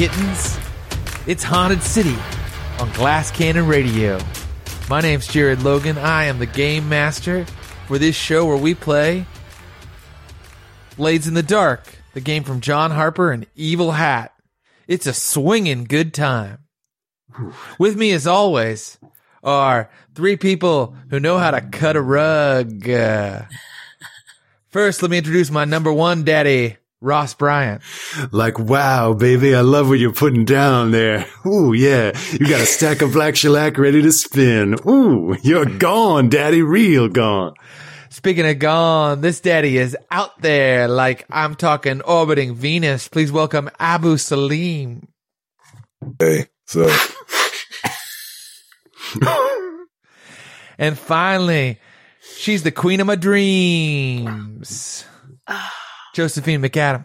Kittens. It's Haunted City on Glass Cannon Radio. My name's Jared Logan. I am the game master for this show where we play Blades in the Dark, the game from John Harper and Evil Hat. It's a swinging good time. With me, as always, are three people who know how to cut a rug. Uh, First, let me introduce my number one daddy, Ross Bryant. Like, wow, baby, I love what you're putting down there. Ooh, yeah. You got a stack of black shellac ready to spin. Ooh, you're gone, daddy, real gone. Speaking of gone, this daddy is out there like I'm talking orbiting Venus. Please welcome Abu Salim. Hey, so And finally, she's the queen of my dreams. Ah. Josephine McAdam.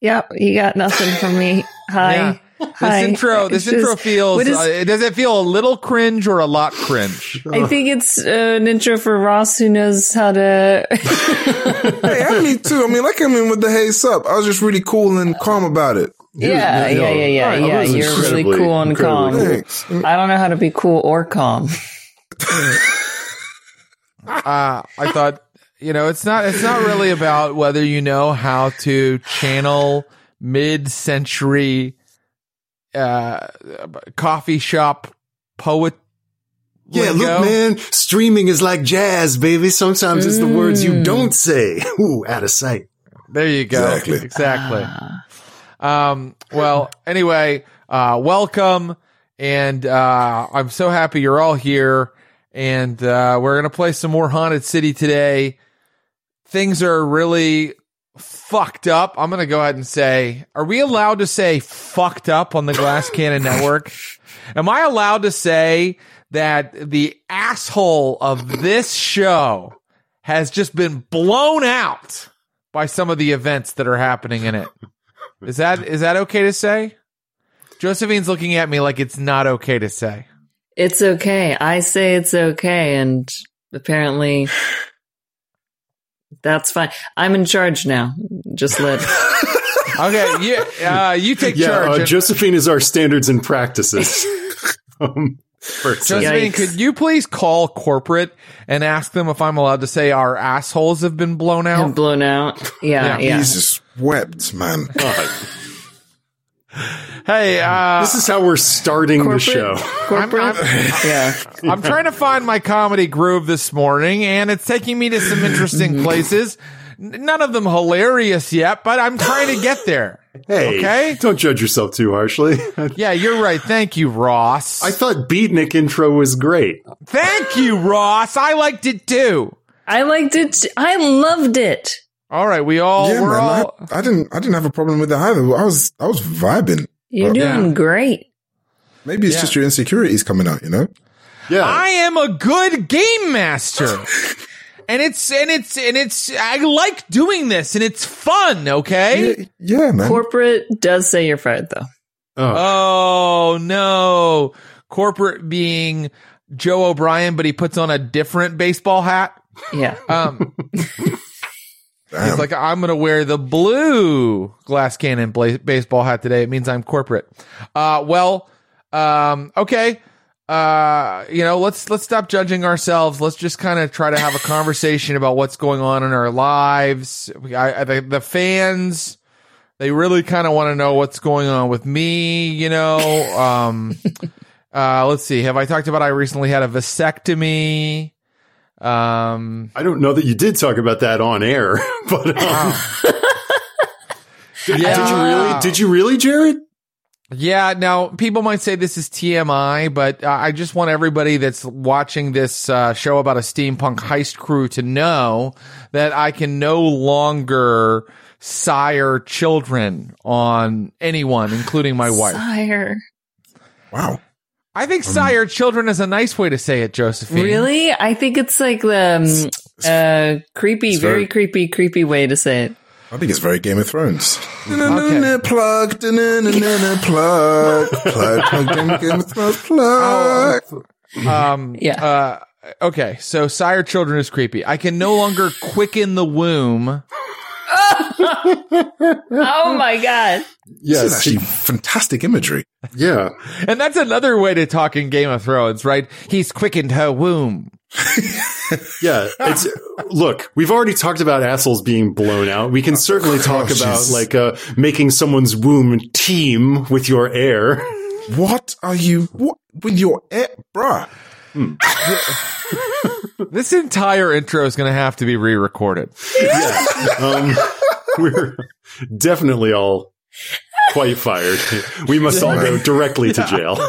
Yep, you got nothing from me. Hi. Yeah. This Hi. intro, this It's intro feels, what is- uh, does it feel a little cringe or a lot cringe? I think it's uh, an intro for Ross who knows how to. hey, I me too. I mean, like I came in with the hey sup. I was just really cool and calm about it. yeah, yeah, yeah, yeah, I yeah. You're really cool and calm. incredibly Thanks. I don't know how to be cool or calm. uh, I thought, you know, it's not, it's not really about whether you know how to channel mid-century, uh, coffee shop poet. Yeah, look, man, streaming is like jazz, baby. Sometimes it's the words you Mm. don't say. Ooh, out of sight. There you go. Exactly. Exactly. Ah. Um, well, anyway, uh, welcome. And, uh, I'm so happy you're all here. And, uh, we're going to play some more Haunted City today. Things are really fucked up. I'm going to go ahead and say, are we allowed to say fucked up on the Glass Cannon Network? Am I allowed to say that the asshole of this show has just been blown out by some of the events that are happening in it? Is that is that okay to say? Josephine's looking at me like it's not okay to say. It's okay. I say it's okay, and apparently that's fine. I'm in charge now. Just let. Okay, you uh, you take Yeah, charge. uh, And- Josephine is our standards and practices. um. Josephine, Yikes. could you please call corporate and ask them if I'm allowed to say our assholes have been blown I'm out? blown out. Yeah, Yeah. yeah. Jesus wept, man. God. Hey, uh, This is how we're starting Corporate, the show. corporate. I'm- yeah. I'm trying to find my comedy groove this morning, and it's taking me to some interesting places. None of them hilarious yet, but I'm trying to get there. Hey, Okay. don't judge yourself too harshly. Yeah, you're right. Thank you, Ross. I thought Beatnik intro was great. Thank you, Ross. I liked it too. I liked it. I loved it. All right, we all yeah, we're man. all I, I didn't. I didn't have a problem with that either. I was. I was vibing. You're Yeah. doing great. Maybe it's Yeah. just your insecurities coming out. You know. Yeah. I am a good game master. and it's and it's and it's I like doing this and it's fun, okay? Yeah, yeah, man. Corporate does say you're fired, though. oh, Oh no. Corporate being Joe O'Brien, but he puts on a different baseball hat. Yeah. Um Damn. It's like I'm gonna wear the blue glass cannon bla- baseball hat today. It means I'm corporate. Uh, well, um, okay. Uh, you know, let's let's stop judging ourselves. Let's just kind of try to have a conversation about what's going on in our lives. I, I, the, the fans, they really kind of want to know what's going on with me. You know, um, uh, let's see. Have I talked about I recently had a vasectomy? Um, I don't know that you did talk about that on air, but um, did, did you really? Did you really, Jared? Yeah, now people might say this is TMI, but uh, I just want everybody that's watching this uh, show about a steampunk heist crew to know that I can no longer sire children on anyone, including my wife. Sire. Wow. I think sire children is a nice way to say it, Josephine. Really? I think it's like the um, uh, creepy, very very- creepy, creepy way to say it. I think it's very Game of Thrones. Okay. Plug, plug, plug, plug, Game Game of Thrones, plug. Um, Yeah. Uh, okay, so sire children is creepy. I can no longer quicken the womb. Oh my god! This is actually fantastic imagery. Yeah. And that's another way to talk in Game of Thrones, right? He's quickened her womb. Yeah. It's look, we've already talked about assholes being blown out. We can certainly talk Oh, about like uh making someone's womb teem with your heir. What are you, what, with your, eh, bruh? This entire intro is going to have to be re-recorded. Yeah. Um we're definitely all quite fired. We must all go directly to jail.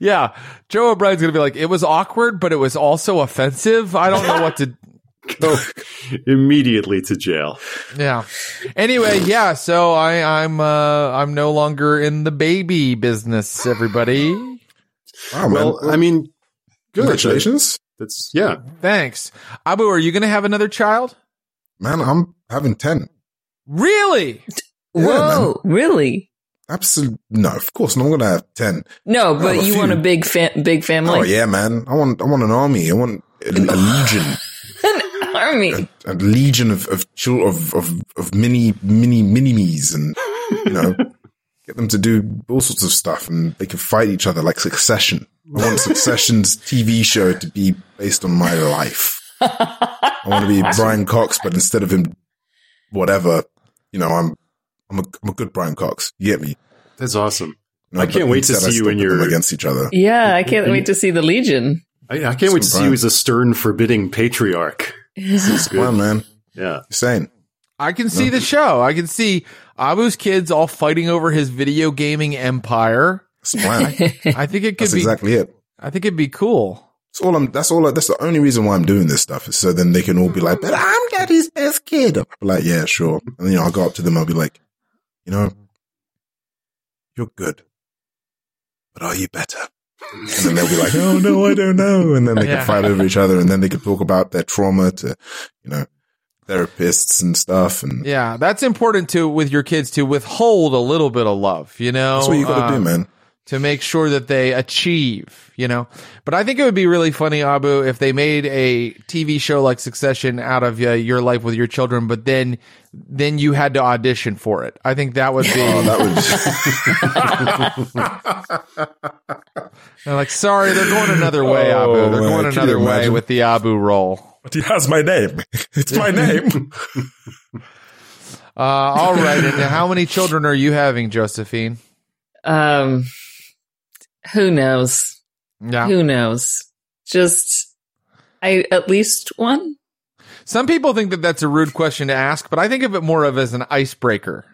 Yeah. Joe O'Brien's going to be like, it was awkward, but it was also offensive. I don't know what to, Go immediately to jail. yeah. Anyway, yeah. So I, I'm, uh, I'm no longer in the baby business, everybody. Wow, man. Well, I mean, congratulations. That's yeah. Thanks. Abu, are you going to have another child? Man, I'm having 10. Really? Yeah, Whoa, really? Absolutely. No, of course not. I'm going to have 10. No, but you few. want a big fa- big family, Oh, yeah, man. I want, I want an army. I want a, a legion. an army. a legion of of of of, of mini mini mini me's and you know get them to do all sorts of stuff and they can fight each other like Succession. I want Succession's TV show to be based on my life. I want to be Brian Cox, but instead of him, whatever, you know, I'm I'm a I'm a good Brian Cox. You get me? That's awesome. You know, I can't wait to instead I see you still in your- against each other. Yeah, I can't wait to see the Legion. I, I can't wait to see you as a stern, forbidding patriarch. This is Come on, good. man. Yeah. You're I can see the show. I can see Abu's kids all fighting over his video gaming empire. that's the plan. I think it could That's be, exactly it. I think it'd be cool. That's all I'm, that's all, that's the only reason why I'm doing this stuff is so then they can all be like, but I'm daddy's best kid. I'll be like, yeah, sure. And then you know, I'll go up to them. I'll be like, you know, you're good, but are you better? And then they'll be like, oh no, I don't know. And then they Yeah. can fight over each other and then they can talk about their trauma to, you know, therapists and stuff. And Yeah, that's important to with your kids to withhold a little bit of love, you know. that's what you got to uh, do, man. To make sure that they achieve, you know. But I think it would be really funny, Abu, if they made a TV show like Succession out of uh, your life with your children, but then then you had to audition for it. I think that would be Oh, that would, they're like, sorry, they're going another way, Oh, Abu. They're going can another way imagine? with the Abu role. but he has my name. It's my name. Uh, all right. And how many children are you having, Josephine? Um, who knows? Yeah. Who knows? Just, I at least one. Some people think that that's a rude question to ask, but I think of it more of as an icebreaker.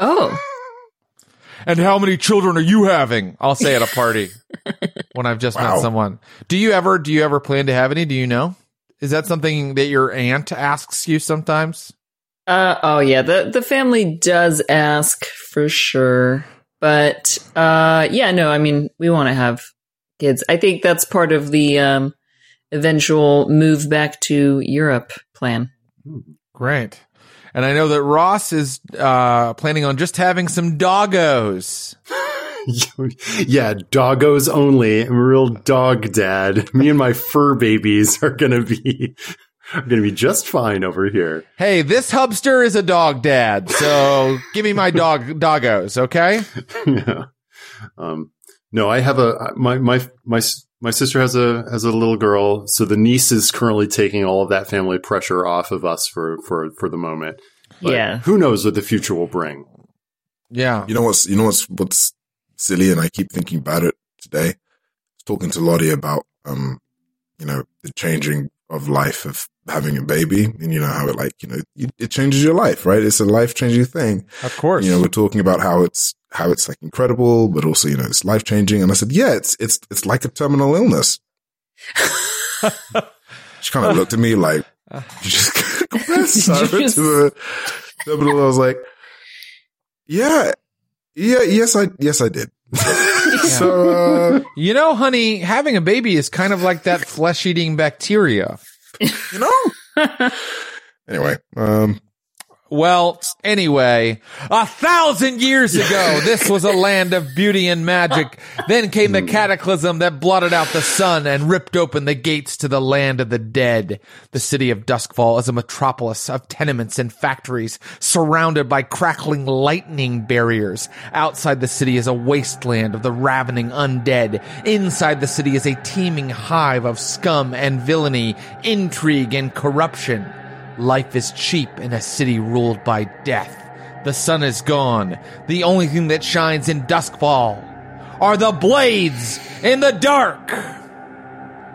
Oh, And how many children are you having? I'll say at a party when I've just met someone. Do you ever do you ever plan to have any? Do you know? Is that something that your aunt asks you sometimes? uh, oh yeah. The the family does ask for sure, but uh, yeah, no. I mean, we want to have kids. I think that's part of the um eventual move back to Europe plan. Great. And I know that Ross is uh, planning on just having some doggos. yeah, doggos only. I'm a real dog dad. Me and my fur babies are gonna be are gonna be just fine over here. Hey, this hubster is a dog dad, so give me my dog doggos, okay? yeah. Um, no, I have a my my my my sister has a has a little girl, so the niece is currently taking all of that family pressure off of us for for for the moment. But Yeah. who knows what the future will bring? Yeah. You know what's you know what's what's silly, and I keep thinking about it today. I was talking to Lottie about um, you know, the changing of life of having a baby, and you know how it like you know it, changes your life, right? It's a life changing thing. Of course. You know, we're talking about how it's how it's like incredible, but also, you know, it's life changing. And I said, yeah, it's, it's, it's like a terminal illness. she kind of looked at me like, you just compressed you Sarah to terminal. I was like, yeah, yeah, yes, I, yes, I did. so, uh, You know, honey, having a baby is kind of like that flesh eating bacteria. You know, anyway, um, Well, anyway, a thousand years ago, this was a land of beauty and magic. Then came the cataclysm that blotted out the sun and ripped open the gates to the land of the dead. The city of Duskfall is a metropolis of tenements and factories surrounded by crackling lightning barriers. Outside the city is a wasteland of the ravening undead. Inside the city is a teeming hive of scum and villainy, intrigue and corruption. Life is cheap in a city ruled by death. The sun is gone. The only thing that shines in Duskfall are the blades in the dark.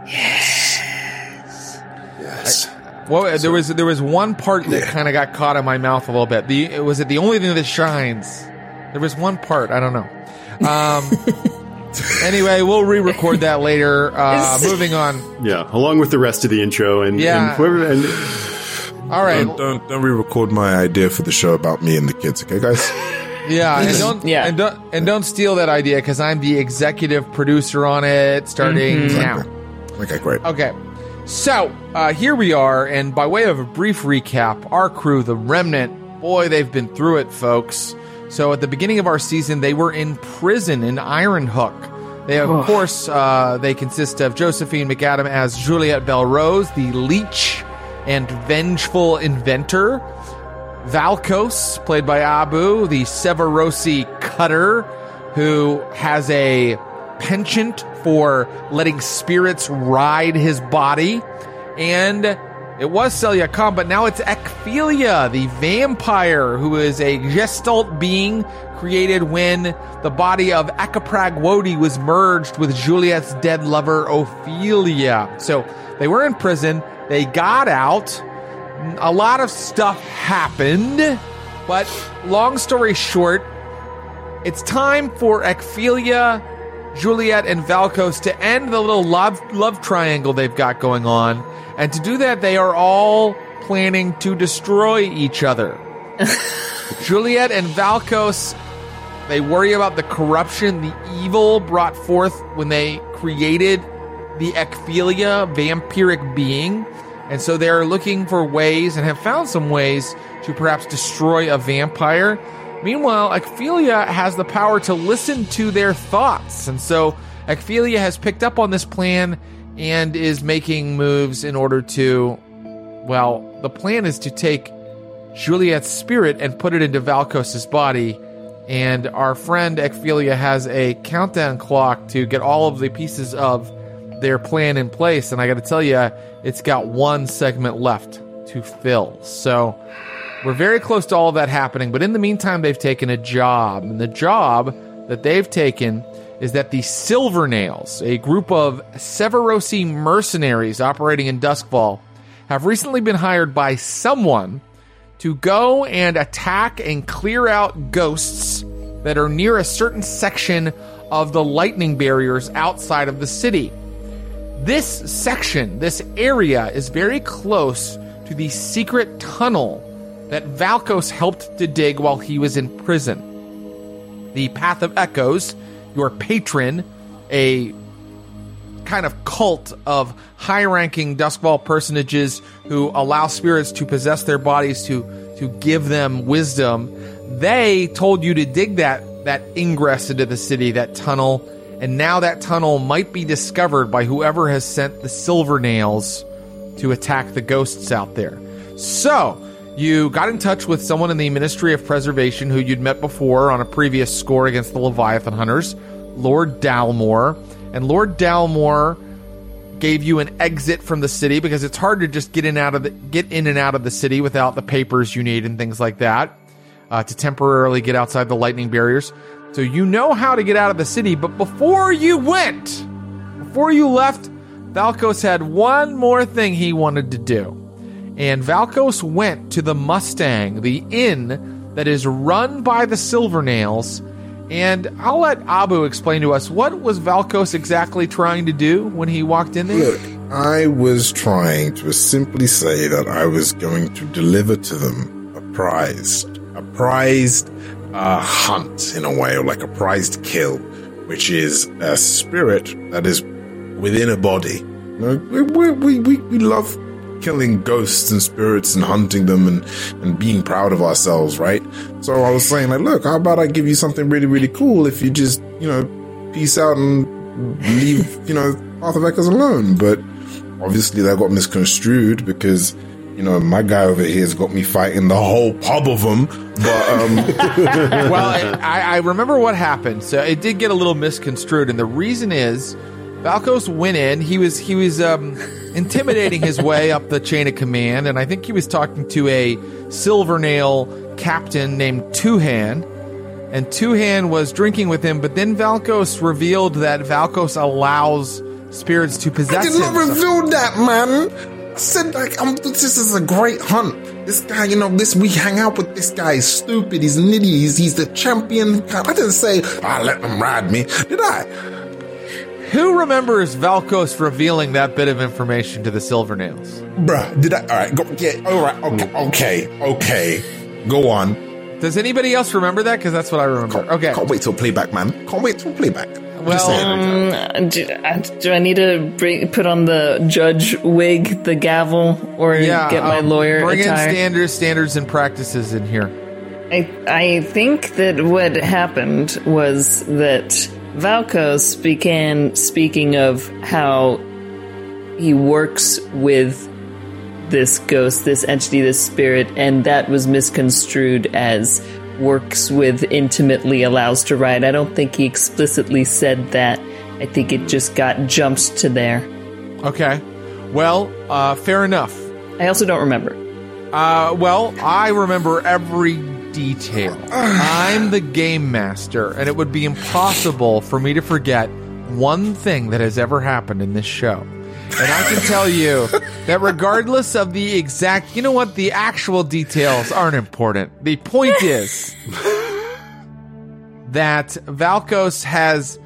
Yes. Yes. Well, there was there was one part that kind of got caught in my mouth a little bit. The was it the only thing that shines? There was one part I don't know. Um, anyway, we'll re-record that later. Uh, moving on. Yeah, along with the rest of the intro and Yeah. and, whoever, and All right. don't, don't, don't re-record my idea for the show about me and the kids. Okay, guys? Yeah, and don't Yeah. and don't and don't steal that idea because I'm the executive producer on it starting now. Okay, great. Okay, so uh, here we are, and by way of a brief recap, our crew, the Remnant, boy, they've been through it, folks. So at the beginning of our season, they were in prison in Iron Hook. They, of course, uh, they consist of Josephine McAdam as Juliette Belrose, the leech and vengeful inventor. Valkos, played by Abu, the Severosi cutter, who has a penchant for letting spirits ride his body. And it was Celia Khan, but now it's Ekphelia, the vampire, who is a gestalt being created when the body of Akaprag Wodi was merged with Juliet's dead lover Ophelia. So they were in prison, they got out, a lot of stuff happened, but long story short, it's time for Ophelia, Juliet, and Valkos to end the little love love triangle they've got going on. And to do that, they are all planning to destroy each other. Juliet and Valkos, they worry about the corruption, the evil brought forth when they created the Ekphelia vampiric being. And so they're looking for ways and have found some ways to perhaps destroy a vampire. Meanwhile, Ekphelia has the power to listen to their thoughts. And so Ekphelia has picked up on this plan and is making moves in order to, well, the plan is to take Juliet's spirit and put it into Valkos's body. And our friend Ekphelia has a countdown clock to get all of the pieces of their plan in place. And I got to tell you, it's got one segment left to fill. So we're very close to all of that happening. But in the meantime, they've taken a job. And the job that they've taken is that the Silver Nails, a group of Severosi mercenaries operating in Duskfall, have recently been hired by someone to go and attack and clear out ghosts that are near a certain section of the lightning barriers outside of the city. This section, this area, is very close to the secret tunnel that Valkos helped to dig while he was in prison. The Path of Echoes, your patron, a kind of cult of high ranking Duskfall personages who allow spirits to possess their bodies to, to give them wisdom, they told you to dig that, that ingress into the city, that tunnel, and now that tunnel might be discovered by whoever has sent the Silver Nails to attack the ghosts out there. So, you got in touch with someone in the Ministry of Preservation who you'd met before on a previous score against the Leviathan Hunters, Lord Dalmore. And Lord Dalmore gave you an exit from the city because it's hard to just get in out of the get in and out of the city without the papers you need and things like that uh, to temporarily get outside the lightning barriers. So you know how to get out of the city, but before you went, before you left, Valkos had one more thing he wanted to do. And Valkos went to the Mustang, the inn that is run by the Silver Nails, And I'll let Abu explain to us what was Valkos exactly trying to do when he walked in there. Look, I was trying to simply say that I was going to deliver to them a prize, a prized uh, hunt in a way, or like a prized kill, which is a spirit that is within a body. You know, we, we, we, we, we love killing ghosts and spirits and hunting them and, and being proud of ourselves, right? So I was saying, like, look, how about I give you something really, really cool if you just, you know, peace out and leave, you know, Arthur Eckers alone. But obviously that got misconstrued because, you know, my guy over here has got me fighting the whole pub of them. But, um, well, I, I remember what happened. So it did get a little misconstrued, and the reason is Valkos went in. He was he was um, intimidating his way up the chain of command, and I think he was talking to a Silvernail captain named Tuhan. And Tuhan was drinking with him, but then Valkos revealed that Valkos allows spirits to possess I did not him. reveal that, man. I said like, um, this is a great hunt. This guy, you know, this we hang out with this guy. He's stupid. He's nitty. He's, he's the champion. I didn't say I let them ride me, did I? Who remembers Valkos revealing that bit of information to the Silvernails? Bruh, did I? All right, go. Yeah, all right. Okay, okay, okay. Go on. Does anybody else remember that? Because that's what I remember. Can't, Okay. Can't wait till playback, man. Can't wait till playback. I'm Well. Um, do, uh, do I need to bring, put on the judge wig, the gavel, or Yeah, get my um, lawyer Bring in standards, standards, and practices in here. I I think that what happened was that Valkos began speaking of how he works with this ghost, this entity, this spirit, and that was misconstrued as works with intimately allows to ride. I don't think he explicitly said that. I think it just got jumped to there. Okay. Well, uh, fair enough. I also don't remember. Uh, well, I remember every detail. I'm the game master, and it would be impossible for me to forget one thing that has ever happened in this show. And I can tell you that regardless of the exact, you know what, the actual details aren't important. The point is that Valkos has,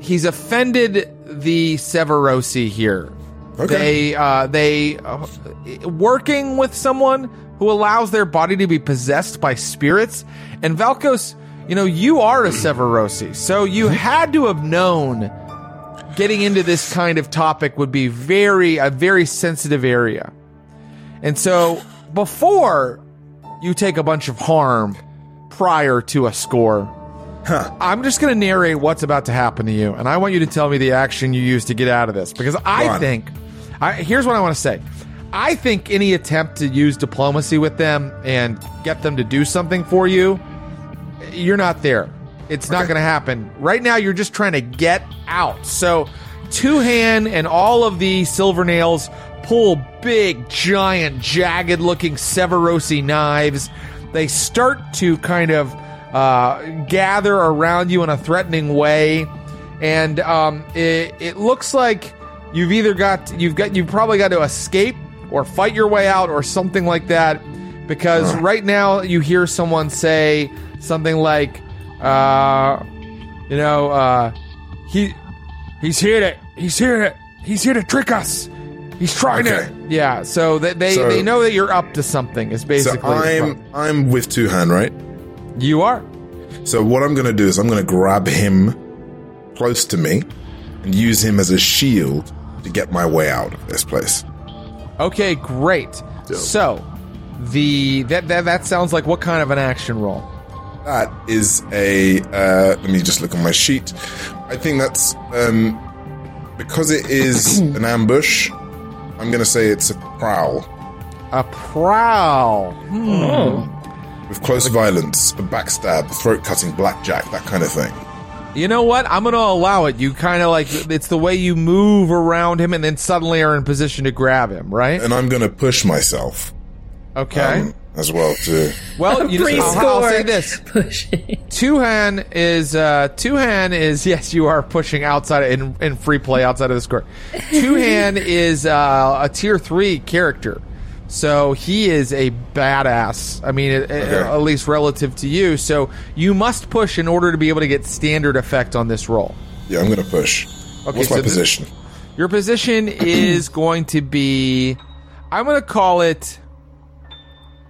he's offended the Severosi here. They, uh, they, uh, working with someone who allows their body to be possessed by spirits. And Valkos, you know, you are a Severosi, so you had to have known getting into this kind of topic would be very, a very sensitive area. And so before you take a bunch of harm prior to a score, huh. I'm just going to narrate what's about to happen to you, and I want you to tell me the action you use to get out of this because I think. I, here's what I want to say. I think any attempt to use diplomacy with them and get them to do something for you, you're not there. It's not going to happen. Right now, you're just trying to get out. So, Tuhan and all of the Silver Nails pull big, giant, jagged looking Severosi knives. They start to kind of uh, gather around you in a threatening way. And um, it, it looks like you've either got, you've got, you've probably got to escape or fight your way out or something like that. Because right now you hear someone say something like, uh, you know, uh, he he's here to he's here to he's here to trick us. He's trying Okay. to yeah. So they they, So- they know that you're up to something. Is basically the I'm. I'm with Tuhan, right? you are So what I'm going to do is I'm going to grab him close to me and use him as a shield to get my way out of this place. Okay. Great. So the that, that that sounds like what kind of an action roll? That is a. Uh, let me just look on my sheet. I think that's um, because it is an ambush. I'm going to say it's a prowl A prowl. with close violence, a backstab, throat cutting, blackjack, that kind of thing. You know what? I'm going to allow it. You kind of like it's the way you move around him, and then suddenly are in position to grab him, right? And I'm going to push myself Okay. um, as well to. well, you just, I'll, I'll say this: Pushing. Tuhan is uh, Tuhan is yes, you are pushing outside in, in free play outside of the score. Tuhan is uh, a tier three character, So he is a badass. I mean, at, at least relative to you. So you must push in order to be able to get standard effect on this roll. Yeah, I'm gonna push. Okay, What's so my position? Your position is going to be. I'm going to call it.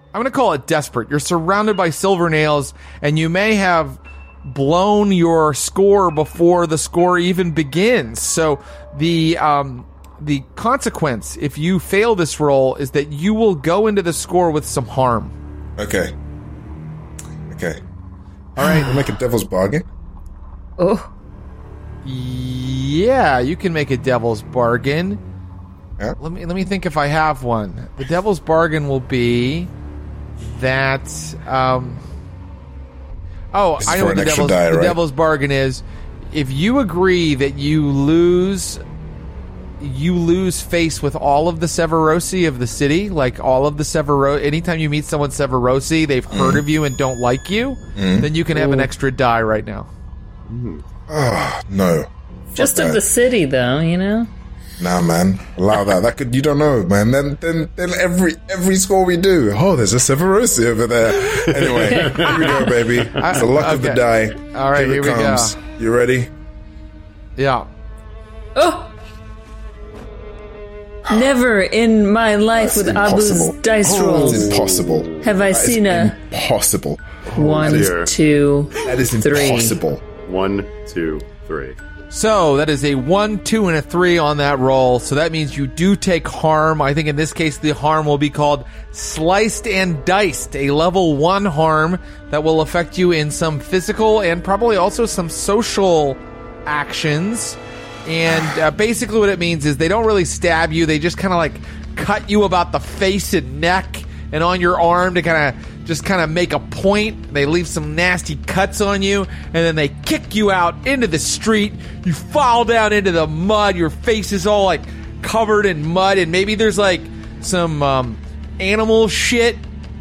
I'm going to call it desperate. You're surrounded by silver nails, and you may have blown your score before the score even begins. So the um, the consequence, if you fail this roll, is that you will go into the score with some harm. Okay. Okay. All right. We'll make a devil's bargain. Oh, Yeah, you can make a devil's bargain. Yeah. Let me let me think if I have one. The devil's bargain will be that. Um, oh, This I know what the devil's die, the right? devil's bargain is. If you agree that you lose, you lose face with all of the Severosi of the city, like all of the Severo. Anytime you meet someone Severosi, they've Mm. heard of you and don't like you. Then you can have an extra die right now. Ah, No. just Fuck of the city, though. You know. Nah, man. Allow that. That could you don't know, man. Then then then every every score we do. Oh, there's a Severosi over there. Anyway, here we go, baby. It's the luck of the okay. die. All right, here, here it we go. comes. You ready? Yeah. Oh. Never in my life with Abu's dice It's rolls impossible. have I seen a Impossible. one, dear. two. That is Three. impossible. One, two, three. So that is a one, two, and a three on that roll. So that means you do take harm. I think in this case, the harm will be called sliced and diced, a level one harm that will affect you in some physical and probably also some social actions. And uh, basically, what it means is they don't really stab you; they just kind of like cut you about the face and neck and on your arm to kind of just kind of make a point. They leave some nasty cuts on you, and then they kick you out into the street. You fall down into the mud. Your face is all like covered in mud, and maybe there's like some um, animal shit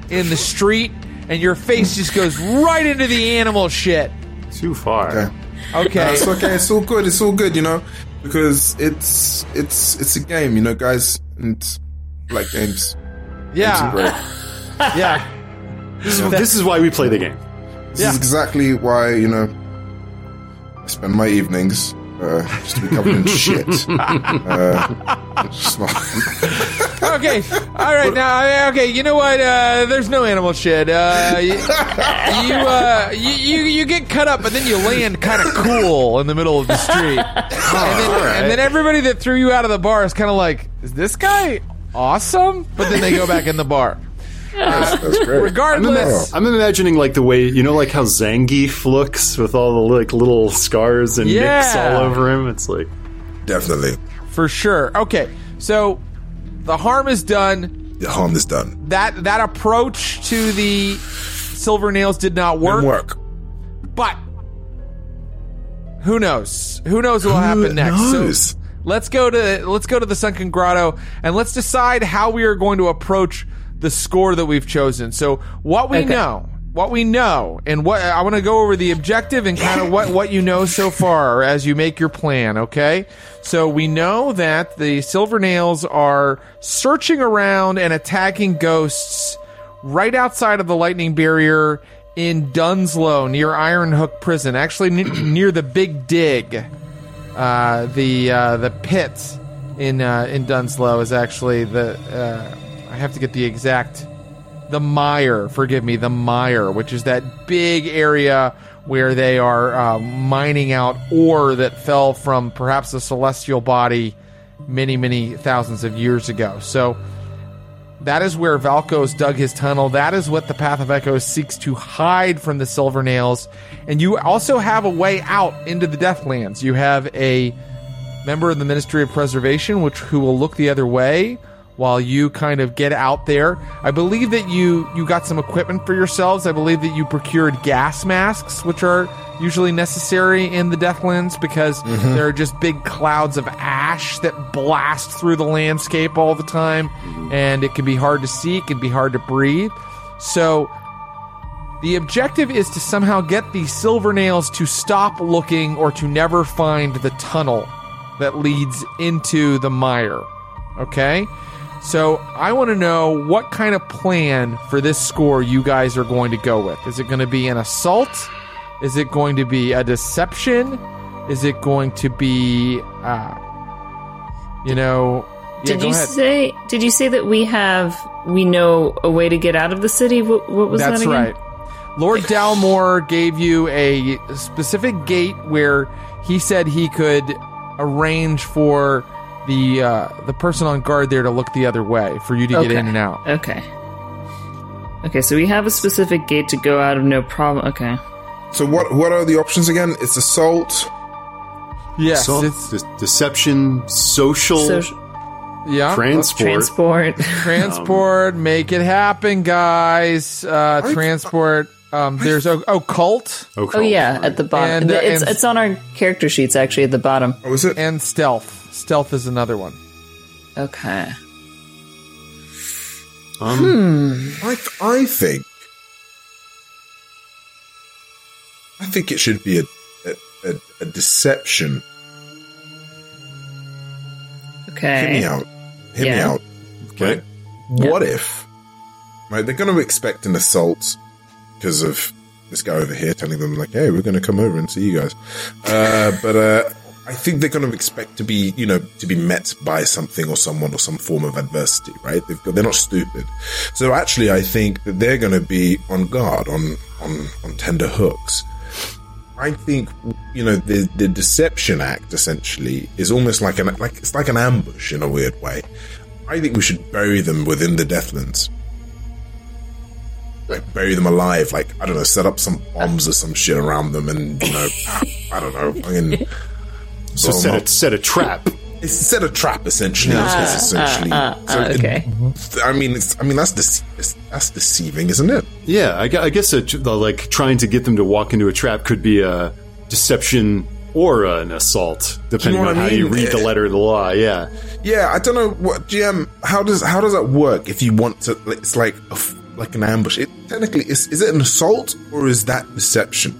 in the street, and your face just goes right into the animal shit. Too far. Okay. Okay. It's okay. It's all good. It's all good. You know, because it's it's it's a game. You know, guys, and like games. Games yeah. great. Yeah. This is, this is why we play the game. This Yeah. is exactly why you know I spend my evenings uh, just to be covered in shit. Uh, just not- okay. All right. Now, okay. You know what? Uh, there's no animal shit. Uh, you, you, uh, you, you, you get cut up, but then you land kind of cool in the middle of the street. and, then, and then everybody that threw you out of the bar is kind of like, is this guy awesome? But then they go back in the bar. that's, that's great. Regardless. I'm imagining like the way you know, like how Zangief looks with all the like little scars and Yeah. nicks all over him. It's like Definitely, For sure. Okay. So the harm is done. the harm is done. That that approach to the silver nails did not work. Didn't work. But who knows? Who knows what will happen next? knows? So let's go to let's go to the sunken grotto and let's decide how we are going to approach the score that we've chosen. So what we Okay. know, what we know, and what I want to go over the objective and kind of what what you know so far as you make your plan. Okay, so we know that the silver nails are searching around and attacking ghosts right outside of the lightning barrier in Dunslow near Iron Hook Prison, actually n- near the Big Dig. Uh, the uh, the pit in uh, in Dunslow is actually the uh, I have to get the exact the mire. Forgive me, the mire, which is that big area where they are uh, mining out ore that fell from perhaps a celestial body many many thousands of years ago. So. That is where Valkos dug his tunnel. That is what the Path of Echoes seeks to hide from the Silver Nails. And you also have a way out into the Deathlands. You have a member of the Ministry of Preservation, which who will look the other way while you kind of get out there. I believe that you you got some equipment for yourselves. I believe that you procured gas masks, which are usually necessary in the Deathlands because mm-hmm. there are just big clouds of ash that blast through the landscape all the time, and it can be hard to see. It can be hard to breathe. So the objective is to somehow get the silver nails to stop looking or to never find the tunnel that leads into the mire. Okay? So I want to know what kind of plan for this score you guys are going to go with. Is it going to be an assault? Is it going to be a deception? Is it going to be, uh, you know? Yeah, did you ahead. say? Did you say that we have we know a way to get out of the city? What, what was That's that again? right. Lord Dalmore gave you a specific gate where he said he could arrange for the uh, the person on guard there to look the other way for you to get in and out. Okay. Okay, so we have a specific gate to go out of no problem. Okay. So what what are the options again? It's assault. Yes, So, it's de- deception, social, So yeah. transport. transport. transport, make it happen, guys. Uh, transport. Um, there's oh, occult oh yeah, at the bottom. And, uh, it's and- it's on our character sheets actually at the bottom. Oh, is it? and stealth. Stealth is another one. Okay. Um, I th- I think I think it should be a a, a, a deception. Hear me Okay. out. Hear me out. Okay. What if, right? They're going to expect an assault because of this guy over here telling them like, "Hey, we're going to come over and see you guys." Uh, but uh, I think they're going to expect to be, you know, to be met by something or someone or some form of adversity, right? Got, they're not stupid. So actually, I think that they're going to be on guard, on on on tender hooks. I think you know the the deception act essentially is almost like an like it's like an ambush in a weird way. I think we should bury them within the Deathlands. Like bury them alive, like I don't know, set up some bombs or some shit around them, and you know, I don't know, fucking So set a, set a trap. It's set a trap essentially. It's essentially. uh, So uh, it- okay. I mean, it's, I mean that's dece- that's deceiving, isn't it? Yeah, I, gu- I guess a, the, like trying to get them to walk into a trap could be a deception or an assault, depending what on I how you read the letter of the law. Yeah. Yeah, I don't know what GM. How does how does that work? If you want to, it's like a f like an ambush. It technically is. Is it an assault or is that deception?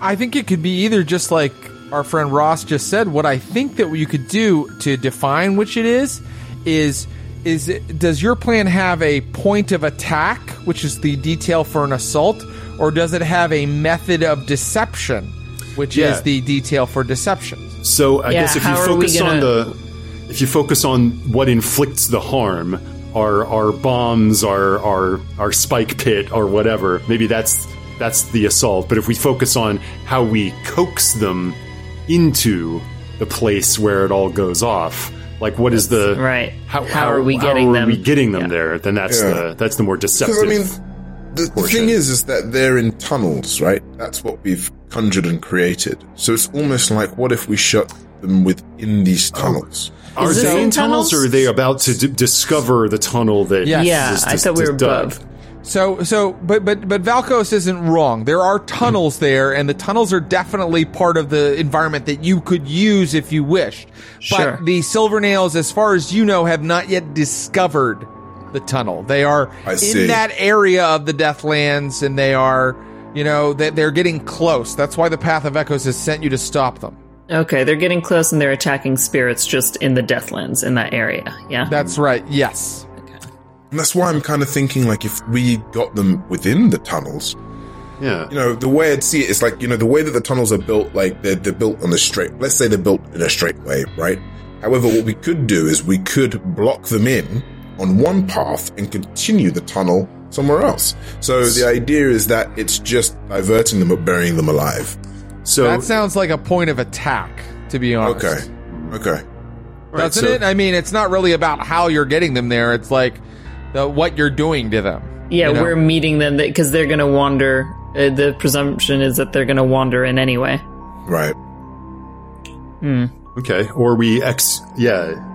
I think it could be either just like our friend Ross just said. What I think that you could do to define which it is is is it, does your plan have a point of attack, which is the detail for an assault, or does it have a method of deception, which Yeah. is the detail for deception? So I Yeah, guess if you how are we focus on gonna- the if you focus on what inflicts the harm, our our bombs, our our our spike pit, or whatever, maybe that's that's the assault. But if we focus on how we coax them into the place where it all goes off, like what is the right. How, How are we getting how are them? we getting them Yeah. there? Then that's Yeah. the that's the more deceptive. I mean, the, the thing is, is that they're in tunnels, right? That's what we've conjured and created. So it's almost like, what if we shut them within these oh. tunnels? are they in in tunnels, tunnels? or are they about to d- discover the tunnel that? Yes. Yeah, is I thought we were dug? above. So, so, but, but, but Valkos isn't wrong. There are tunnels there, and the tunnels are definitely part of the environment that you could use if you wished. Sure. But the Silver Nails, as far as you know, have not yet discovered the tunnel. They are I in see. that area of the Deathlands, and they are, you know, they, they're getting close. That's why the Path of Echoes has sent you to stop them. Okay, they're getting close and they're attacking spirits just in the Deathlands in that area. Yeah. That's right. Yes. And that's why I'm kind of thinking, like, if we got them within the tunnels, Yeah. you know, the way I'd see it is like, you know, the way that the tunnels are built, like, they're, they're built on a straight, let's say they're built in a straight way, right? However, what we could do is we could block them in on one path and continue the tunnel somewhere else. So the idea is that it's just diverting them but burying them alive. So That sounds like a point of attack, to be honest. Okay. Okay. right, Doesn't so- it? I mean, it's not really about how you're getting them there. It's like the, what you're doing to them. yeah, you know? we're meeting them because they're going to wander. Uh, the presumption is that they're going to wander in anyway. Right. Okay, or we ex yeah.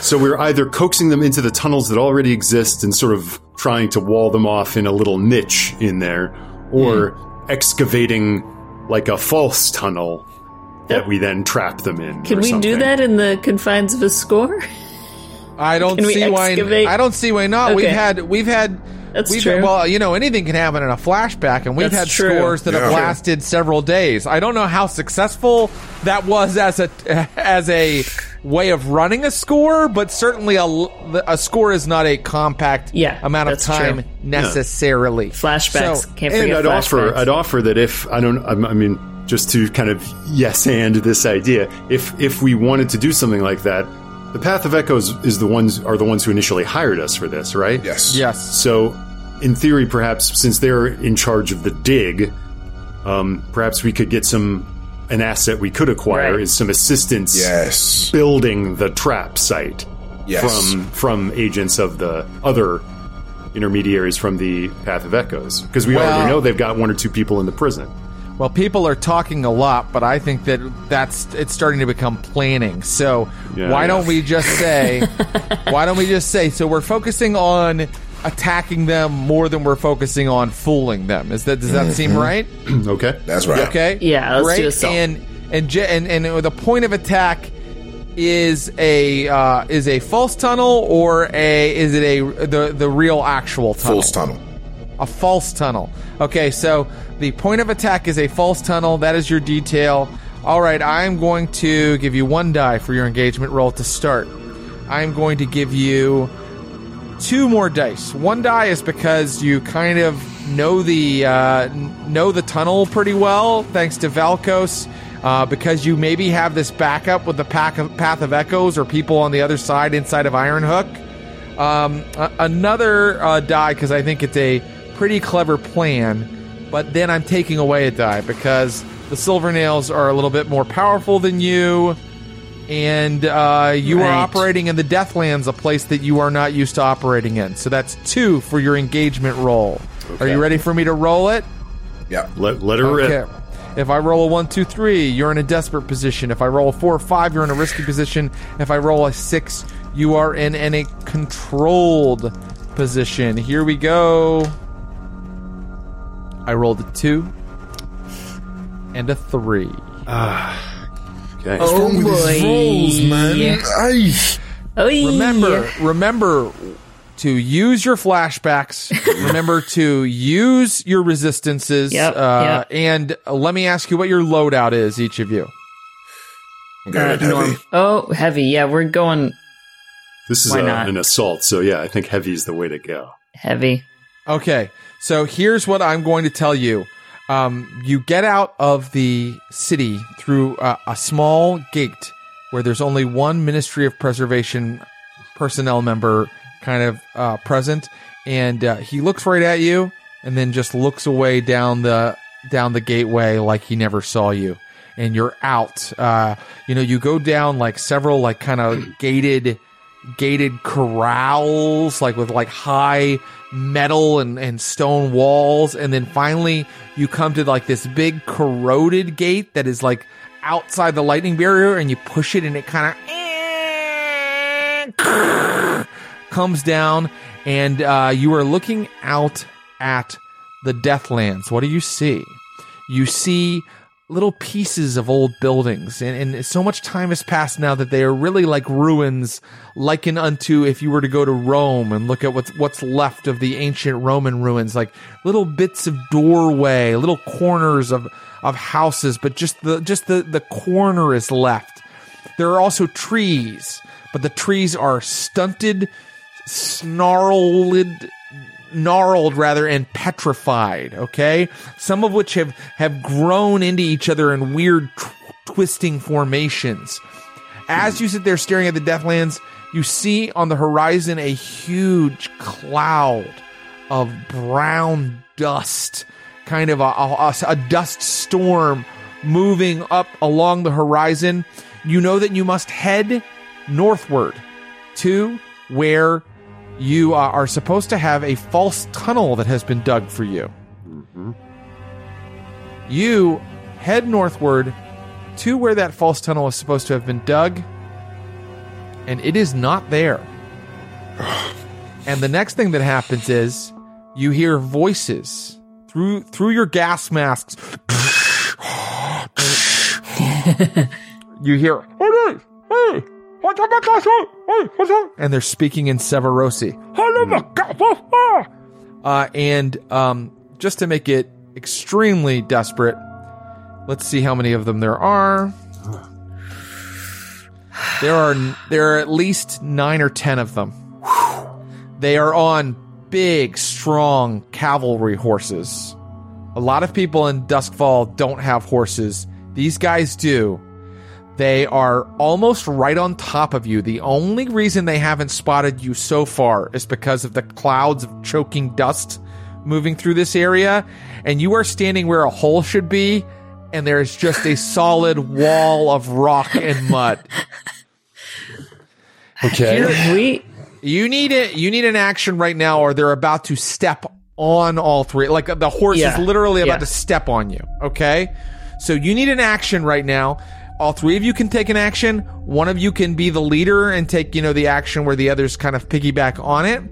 So we're either coaxing them into the tunnels that already exist and sort of trying to wall them off in a little niche in there, or Hmm. excavating like a false tunnel that we then trap them in. Can or we do that in the confines of a score? I don't Can we see why. I don't see why not. We've had. We've had. That's we've true. Well, you know, anything can happen in a flashback, and we've That's had true. scores that have lasted several days. I don't know how successful that was as a as a way of running a score, but certainly a, a score is not a compact Yeah, amount of time true. necessarily. Flashbacks. So- Can't and I'd flashbacks. offer, I'd offer that if I don't, I mean, just to kind of yes and this idea, if if we wanted to do something like that, the Path of Echoes is the ones are the ones who initially hired us for this, right? Yes. yes. So, in theory, perhaps since they're in charge of the dig, um, perhaps we could get some an asset we could acquire Right. is some assistance Yes. building the trap site Yes. from from agents of the other intermediaries from the Path of Echoes because we Well- already know they've got one or two people in the prison. Well, people are talking a lot, but I think that that's it's starting to become planning. So Yeah, why yeah. don't we just say? why don't we just say? So we're focusing on attacking them more than we're focusing on fooling them. Is that does that seem right? okay, That's right. Okay. Yeah, let's do And and je- and and the point of attack is a uh, is a false tunnel or a is it a the the real actual tunnel? False tunnel. A false tunnel. Okay, so the point of attack is a false tunnel. That is your detail. All right, I'm going to give you one die for your engagement roll to start. I'm going to give you two more dice. One die is because you kind of know the uh, know the tunnel pretty well, thanks to Valkos. Uh, because you maybe have this backup with the pack of, path of echoes or people on the other side inside of Iron Hook. Um, a- another uh, die because I think it's a pretty clever plan. But then I'm taking away a die because the Silver Nails are a little bit more powerful than you, and uh, you are operating in the Deathlands, a place that you are not used to operating in. So that's two for your engagement roll. Are you ready for me to roll it? Yeah. let let her rip. If I roll a one, two, three, you're in a desperate position. If I roll a four or five, you're in a risky position. If I roll a six, you are in, in a controlled position. Here we go. I rolled a two and a three. Okay. Oh Wrong with these boy. rolls, man. Ay. Oy. Remember, remember to use your flashbacks. remember to use your resistances. Yep, uh, yep. And let me ask you what your loadout is, each of you. I'm Uh, heavy. Oh, heavy. Yeah, we're going This is a, an assault, so yeah, I think heavy is the way to go. heavy. Okay, so here's what I'm going to tell you. Um, you get out of the city through a, a small gate where there's only one Ministry of Preservation personnel member kind of uh, present, and uh, he looks right at you and then just looks away down the down the gateway like he never saw you, and you're out. Uh, you know, you go down like several like kind of gated gated corrals, like with like high metal and, and stone walls. And then finally you come to like this big corroded gate that is like outside the lightning barrier and you push it and it kind of comes down and uh, you are looking out at the Deathlands. What do you see? You see little pieces of old buildings. And, and so much time has passed now that they are really like ruins likened unto if you were to go to Rome and look at what's what's left of the ancient Roman ruins like little bits of doorway little corners of of houses but just the just the the corner is left. There are also trees but the trees are stunted snarled gnarled rather and petrified okay? Some of which have have grown into each other in weird tw- twisting formations. As you sit there staring at the deathlands you see on the horizon a huge cloud of brown dust kind of a, a, a dust storm moving up along the horizon. You know that you must head northward to where you uh, are supposed to have a false tunnel that has been dug for you. You head northward to where that false tunnel is supposed to have been dug, and it is not there. and the next thing that happens is you hear voices through through your gas masks. you hear, And they're speaking in Severosi. Uh, and um, just to make it extremely desperate, let's see how many of them there are. There are there are at least nine or ten of them. They are on big, strong cavalry horses. A lot of people in Duskfall don't have horses. These guys do. They are almost right on top of you. The only reason they haven't spotted you so far is because of the clouds of choking dust moving through this area. And you are standing where a hole should be, and there's just a solid wall of rock and mud. Okay. we You need it. You need an action right now, or they're about to step on all three. Like the horse Yeah. is literally about Yeah. to step on you. Okay, so you need an action right now. All three of you can take an action. One of you can be the leader and take you know the action where the others kind of piggyback on it.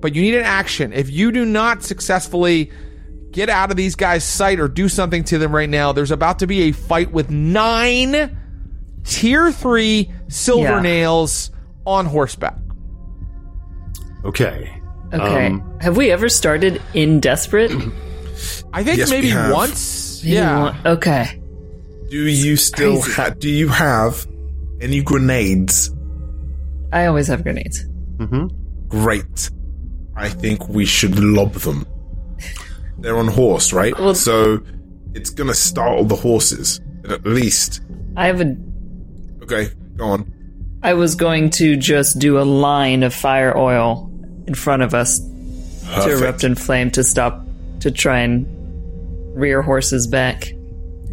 But you need an action. If you do not successfully get out of these guys' sight or do something to them right now, there's about to be a fight with nine tier three silver Yeah. nails on horseback. Okay. okay. Um, have we ever started in desperate? I think Yes, maybe once. Maybe yeah. one- Okay. Do you still crazy. ha- do you have any grenades? I always have grenades. Mm-hmm. Great. I think we should lob them. They're on horse, right? Well- so it's gonna startle the horses. At least. I have a. Okay, go on. I was going to just do a line of fire oil in front of us to erupt in flame to stop to try and rear horses back.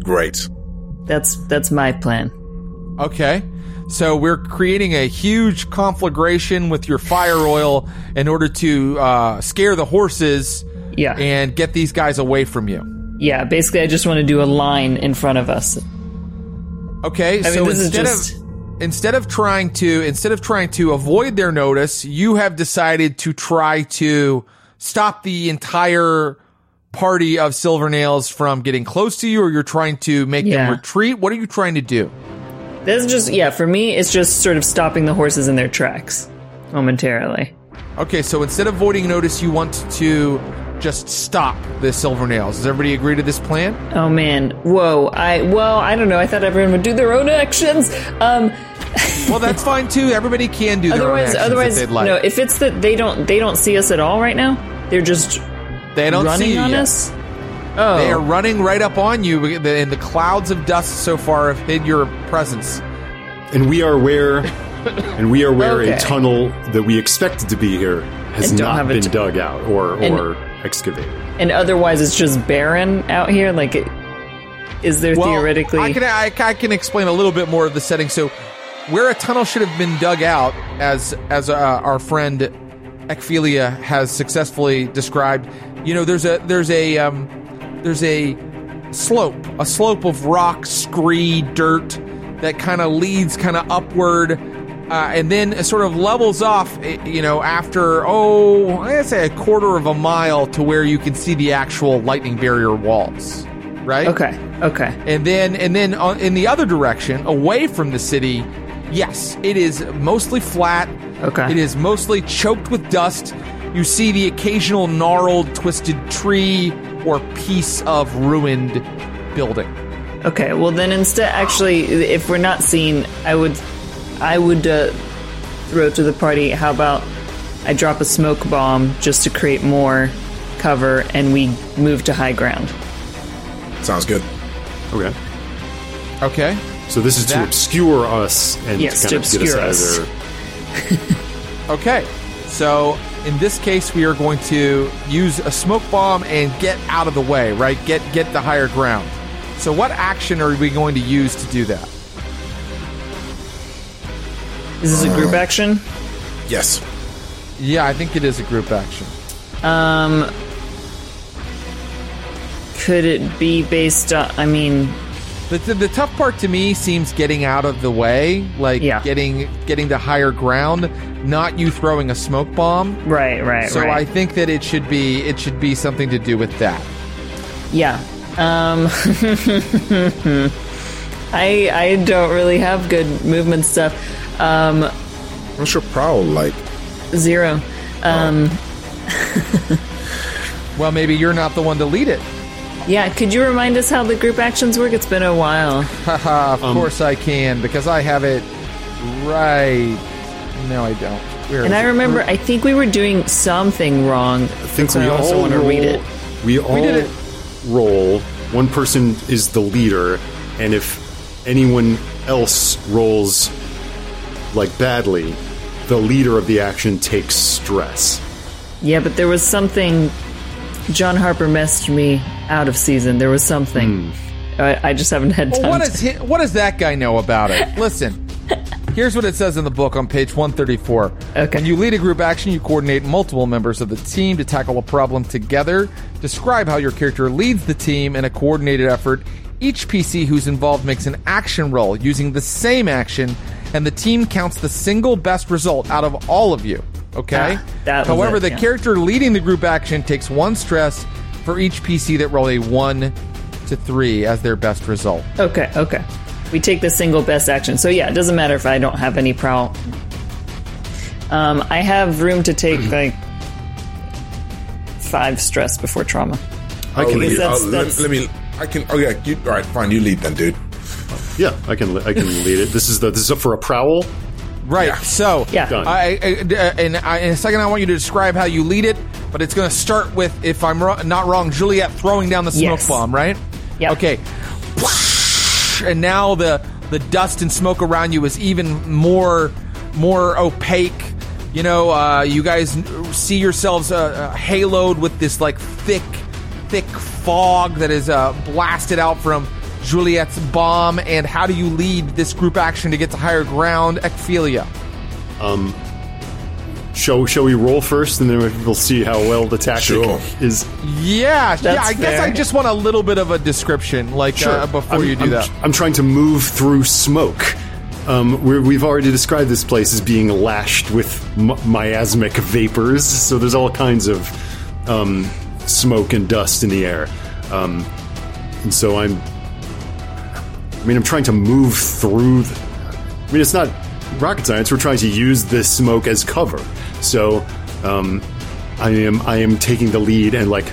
Great. That's that's my plan. Okay. So we're creating a huge conflagration with your fire oil in order to uh, scare the horses Yeah. and get these guys away from you. yeah, basically I just want to do a line in front of us. Okay. I so is instead just- of instead of trying to instead of trying to avoid their notice, you have decided to try to stop the entire party of silver nails from getting close to you, or you're trying to make Yeah. them retreat. What are you trying to do? This is just yeah, for me it's just sort of stopping the horses in their tracks momentarily. Okay, so instead of avoiding notice, you want to just stop the silver nails. Does everybody agree to this plan? Oh man. Whoa. I well, I don't know. I thought everyone would do their own actions. Um Well, that's fine too. Everybody can do their own otherwise actions otherwise if they'd like. no, if it's that they don't they don't see us at all right now. They're just they don't running see you on yet. us. Oh. They are running right up on you, and the clouds of dust so far have hid your presence. and we are where, and we are where Okay. a tunnel that we expected to be here has And don't not have a been t- dug out or And- or excavated. and otherwise it's just barren out here like it, is there Well, theoretically I can I, I can explain a little bit more of the setting. So, where a tunnel should have been dug out, as as uh, our friend Ecphelia has successfully described, you know, there's a there's a um, there's a slope, a slope of rock, scree, dirt that kind of leads kind of upward. Uh, and then it sort of levels off, eh, you know, after, oh, I'd say a quarter of a mile to where you can see the actual lightning barrier walls, right? Okay. Okay. And then, and then on, in the other direction, away from the city, yes, it is mostly flat. Okay. It is mostly choked with dust. You see the occasional gnarled, twisted tree or piece of ruined building. Okay, well then instead, actually, if we're not seen, I would, I would uh, throw to the party. How about I drop a smoke bomb just to create more cover, and we move to high ground. Sounds good. Okay. Okay. So this is to obscure us and Yes, to to kind of get us obscure out us. of there. Okay. So in this case, we are going to use a smoke bomb and get out of the way, right? Get get the higher ground. So what action are we going to use to do that? Is this a group action? Yes. Yeah, I think it is a group action. Um, could it be based on? I mean, The, the, the tough part to me seems getting out of the way, like Yeah. getting getting to higher ground, not you throwing a smoke bomb. right, right, So I think that it should be it should be something to do with that. yeah. Um, I I don't really have good movement stuff. Um, What's your prowl like? zero. Um. Well, maybe you're not the one to lead it. Yeah, could you remind us how the group actions work? It's been a while. Haha, of um, course I can because I have it right. No, I don't. Where And I it? remember, I think we were doing something wrong. I think we I also all want to roll, read it. We all did it. roll. One person is the leader, and if anyone else rolls like badly, the leader of the action takes stress. Yeah, but there was something. John Harper messed me out of season. There was something. Hmm. I, I just haven't had time. Well, what to- does he, what does that guy know about it? Listen, here's what it says in the book on page 134. Okay. When you lead a group action, you coordinate multiple members of the team to tackle a problem together. Describe how your character leads the team in a coordinated effort. Each PC who's involved makes an action roll using the same action, and the team counts the single best result out of all of you. Okay. Ah, However, it, the yeah. character leading the group action takes one stress for each PC that roll a one to three as their best result. Okay, okay. We take the single best action. So yeah, it doesn't matter if I don't have any prowl. Um, I have room to take like five stress before trauma. I can lead. lead. that's- I'll- let- let, me. I can. Oh yeah. You, all right. Fine. You lead then, dude. Yeah, I can. I can lead it. This is the. This is up for a prowl. Right. Yeah. So, Yeah. I, I, uh, and I, in a second, I want you to describe how you lead it, but it's going to start with, if I'm ro- not wrong, Juliet throwing down the smoke Yes. bomb, right? Yeah. Okay. And now the the dust and smoke around you is even more more opaque. You know, uh, you guys see yourselves uh, uh, haloed with this like thick, thick fog that is uh, blasted out from Juliet's bomb. And how do you lead this group action to get to higher ground, Ecphelia? Shall Shall we roll first, and then we'll see how well the tactic Sure. is. Yeah, yeah. That's I guess. I just want a little bit of a description, like uh, before I'm- you do I'm, that. I'm trying to move through smoke. Um, we're, we've already described this place as being lashed with m- miasmic vapors, so there's all kinds of um, smoke and dust in the air. Um, and so I'm. I mean, I'm trying to move through. The, I mean, it's not rocket science. We're trying to use this smoke as cover. So um, I am I am taking the lead and like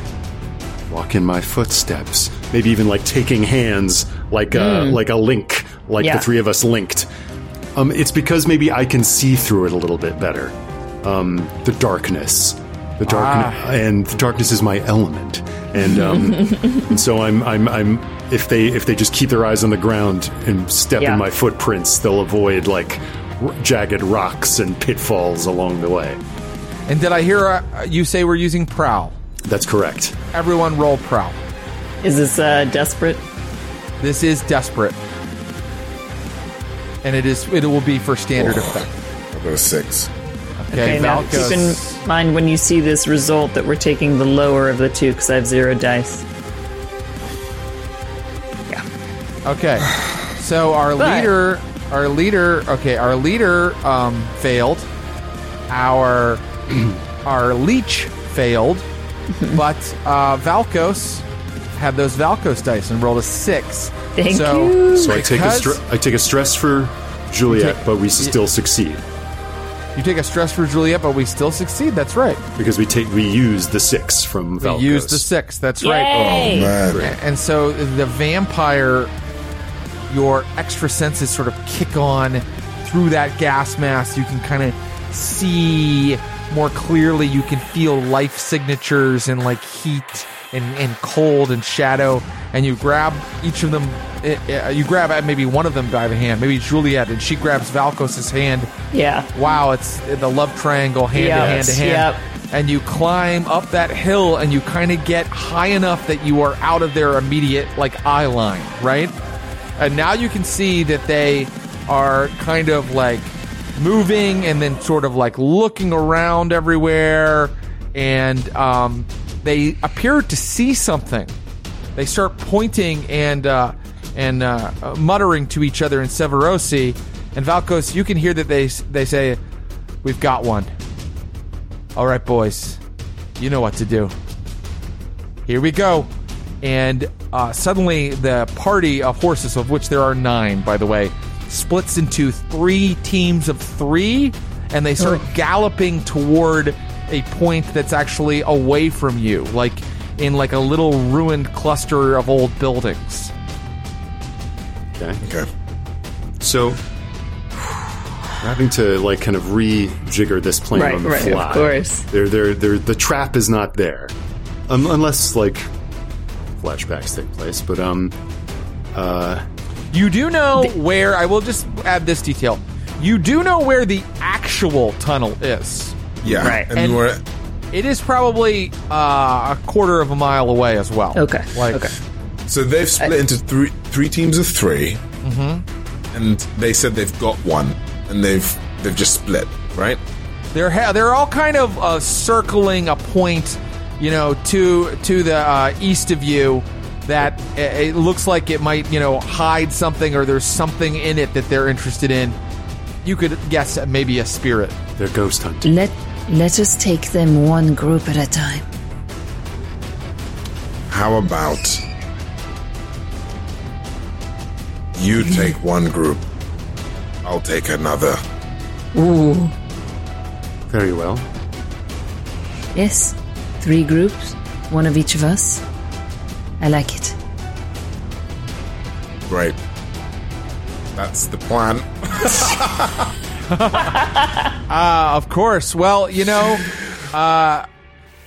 walk in my footsteps. Maybe even like taking hands, like a like a link, like Yeah. the three of us linked. Um, it's because maybe I can see through it a little bit better. Um, the darkness, the darkness, and the darkness is my element, and um, and so I'm I'm I'm if they if they just keep their eyes on the ground and step Yeah. in my footprints, they'll avoid like r- jagged rocks and pitfalls along the way. And did I hear uh, you say we're using prowl? That's correct. Everyone roll prowl. Is this uh, desperate? This is desperate, and it is. It will be for standard Oh. effect. I'll go six. Okay, Okay, now keep in mind when you see this result that we're taking the lower of the two because I have zero dice. Okay, so our But- leader, our leader. Okay, our leader um, failed. Our our leech failed, but uh, Valkos had those Valkos dice and rolled a six. Thank so, you. So I take a Because- stre- I take a stress for Juliet, take- but we still succeed You take a stress for Juliet, but we still succeed. That's right. because we take we use the six from We use the six. That's right. Yay! Man. And so the vampire, your extra senses sort of kick on through that gas mask. You can kind of see more clearly. You can feel life signatures and like heat and, and cold and shadow. And you grab each of them. uh, uh, You grab maybe one of them by the hand, maybe Juliet, and she grabs Valkos's hand. Yeah. Wow, it's the love triangle hand to hand to hand. yep. And you climb up that hill and you kind of get high enough that you are out of their immediate like eye line, right? And now you can see that they are kind of like moving and then sort of like looking around everywhere and um, they appear to see something. They start pointing and uh, and uh, uh, muttering to each other in Severosi. And Valkos, you can hear that they they say, "We've got one." All right, boys, you know what to do. Here we go. And uh, suddenly, the party of horses, of which there are nine, by the way, splits into three teams of three, and they start galloping toward a point that's actually away from you, like in like a little ruined cluster of old buildings. Okay. Okay. So having to like kind of rejigger this plane Right, on the right, of course. They're, they're, they're, the trap is not there, um, unless like flashbacks take place. But um, uh, You do know where, I will just add this detail. You do know where the actual tunnel is. Yeah. Right. And, And- we're It is probably uh, a quarter of a mile away as well. Okay. Like, okay. so they've split into three three teams of 3 Mm-hmm. and they said they've got one, and they've they've just split, right? They're ha- they're all kind of uh, circling a point, you know, to to the uh, east of you that it, it looks like it might, you know, hide something or there's something in it that they're interested in. You could guess maybe a spirit. they're ghost hunting. Let let us take them one group at a time. How about you take one group, I'll take another. Ooh, Very well. yes. Three groups, one of each of us. I like it. Great. That's the plan. Uh, of course. Well, you know, uh,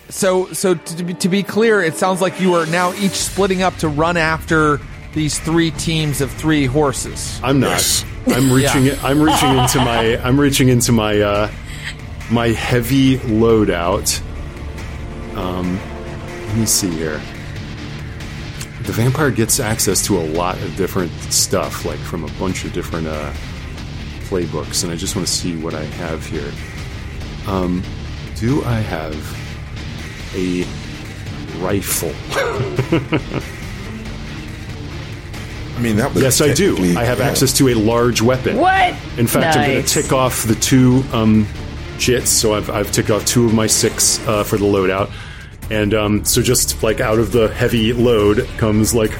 so so to be, to be clear, it sounds like you are now each splitting up to run after these three teams of three horses. I'm not. Yes. I'm reaching. Yeah. I'm reaching into my. I'm reaching into my. Uh, my heavy loadout. Um, let me see here. The vampire gets access to a lot of different stuff, like from a bunch of different uh, playbooks, and I just want to see what I have here. Um, do I have a rifle? I mean, that was Yes, I do. I have yeah. access to a large weapon. What? In fact, I'm going to tick off the two um, chits. So I've, I've ticked off two of my six uh, for the loadout. And um, so just like out of the heavy load comes like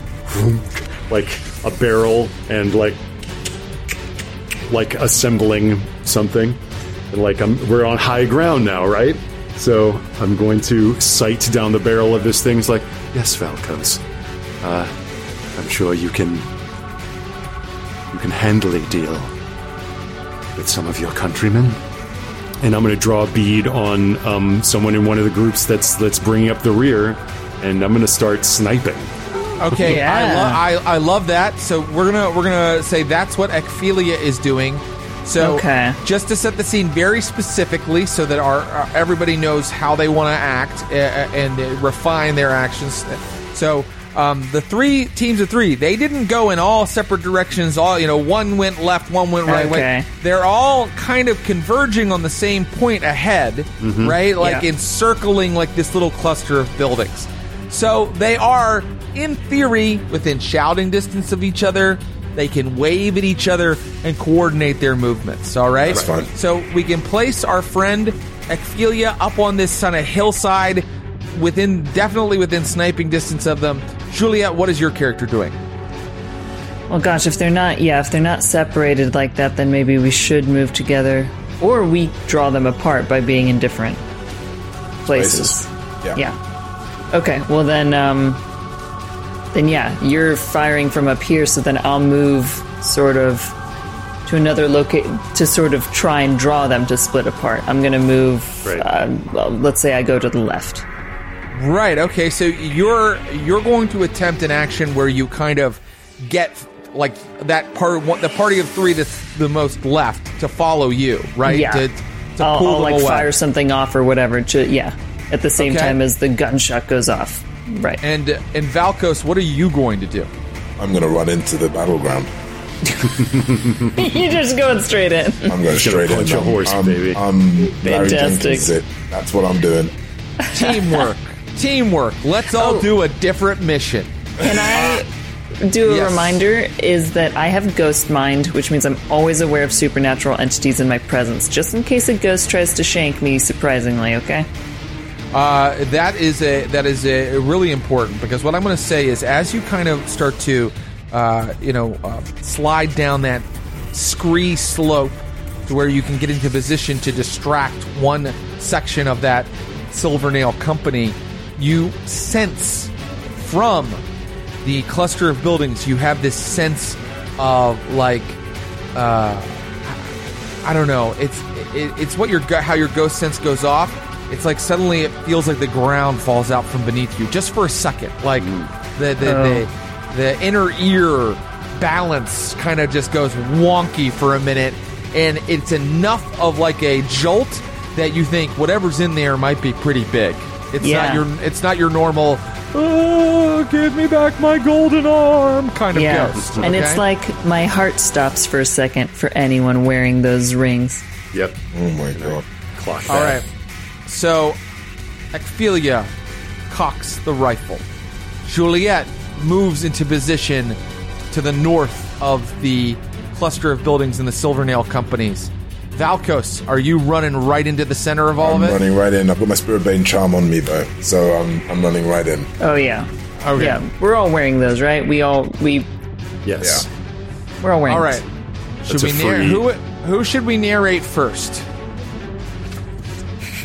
like a barrel and like like assembling something. And like I'm, we're on high ground now, right? So I'm going to sight down the barrel of this thing. It's like, yes, Valkos. Uh, I'm sure you can you can handily deal with some of your countrymen. And I'm going to draw a bead on um, someone in one of the groups that's that's bringing up the rear, and I'm going to start sniping. Okay, Yeah. I, lo- I I love that. So we're gonna we're gonna say that's what Ecphelia is doing. So Okay. just to set the scene very specifically, so that our, our everybody knows how they want to act uh, and uh, refine their actions. So um, the three teams of three, they didn't go in all separate directions. All you know, one went left, one went right. Okay. They're all kind of converging on the same point ahead, right? Like Yeah. encircling like this little cluster of buildings. So they are, in theory, within shouting distance of each other. They can wave at each other and coordinate their movements. All right, That's fine. So we can place our friend Ecphelia up on this kind of hillside, within definitely within sniping distance of them. Juliet, what is your character doing? Well, gosh, if they're not, yeah, if they're not separated like that, then maybe we should move together, or we draw them apart by being in different places. Places. Yeah. Yeah. Okay. Well, then, um, then yeah, you're firing from up here, so then I'll move sort of to another locate to sort of try and draw them to split apart. I'm gonna move. Right. Uh, well, let's say I go to the left. Right. Okay. So you're you're going to attempt an action where you kind of get like that part one, the party of three that's the most left to follow you, right? Yeah. To, to I'll, pull I'll them like away. fire something off or whatever. To yeah, at the same Okay. time as the gunshot goes off. Right. And and Valkos, what are you going to do? I'm going to run into the battleground. You're just going straight in. I'm going straight in. punch a I'm- horse, I'm, baby. I'm Larry Fantastic. Jenkins it. That's what I'm doing. Teamwork. Teamwork. Let's all Oh. do a different mission. Can I do a Yes. reminder? Is that I have Ghost Mind, which means I'm always aware of supernatural entities in my presence, just in case a ghost tries to shank me. Surprisingly, okay. Uh, that is a that is a really important because what I'm going to say is as you kind of start to, uh, you know, uh, slide down that scree slope to where you can get into position to distract one section of that Silvernail company, you sense from the cluster of buildings you have this sense of like uh, I don't know. It's it, it's what your how your ghost sense goes off. It's like suddenly it feels like the ground falls out from beneath you just for a second. Like the the, the the inner ear balance kind of just goes wonky for a minute, and it's enough of like a jolt that you think whatever's in there might be pretty big. It's Yeah. not your it's not your normal. Oh, give me back my golden arm kind of Yeah. ghost. And it's like my heart stops for a second for anyone wearing those rings. Yep. Oh my god. Clock All that. right. So, Ecphelia cocks the rifle. Juliet moves into position to the north of the cluster of buildings in the Silvernail companies. Valkos, are you running right into the center of all I'm of it? running right in. I've got my Spirit Bane charm on me though, so I'm I'm running right in. Oh yeah. Okay. Yeah. We're all wearing those, right? We all we Yes. we're all wearing All right. Should That's a we narr- free- who who should we narrate first?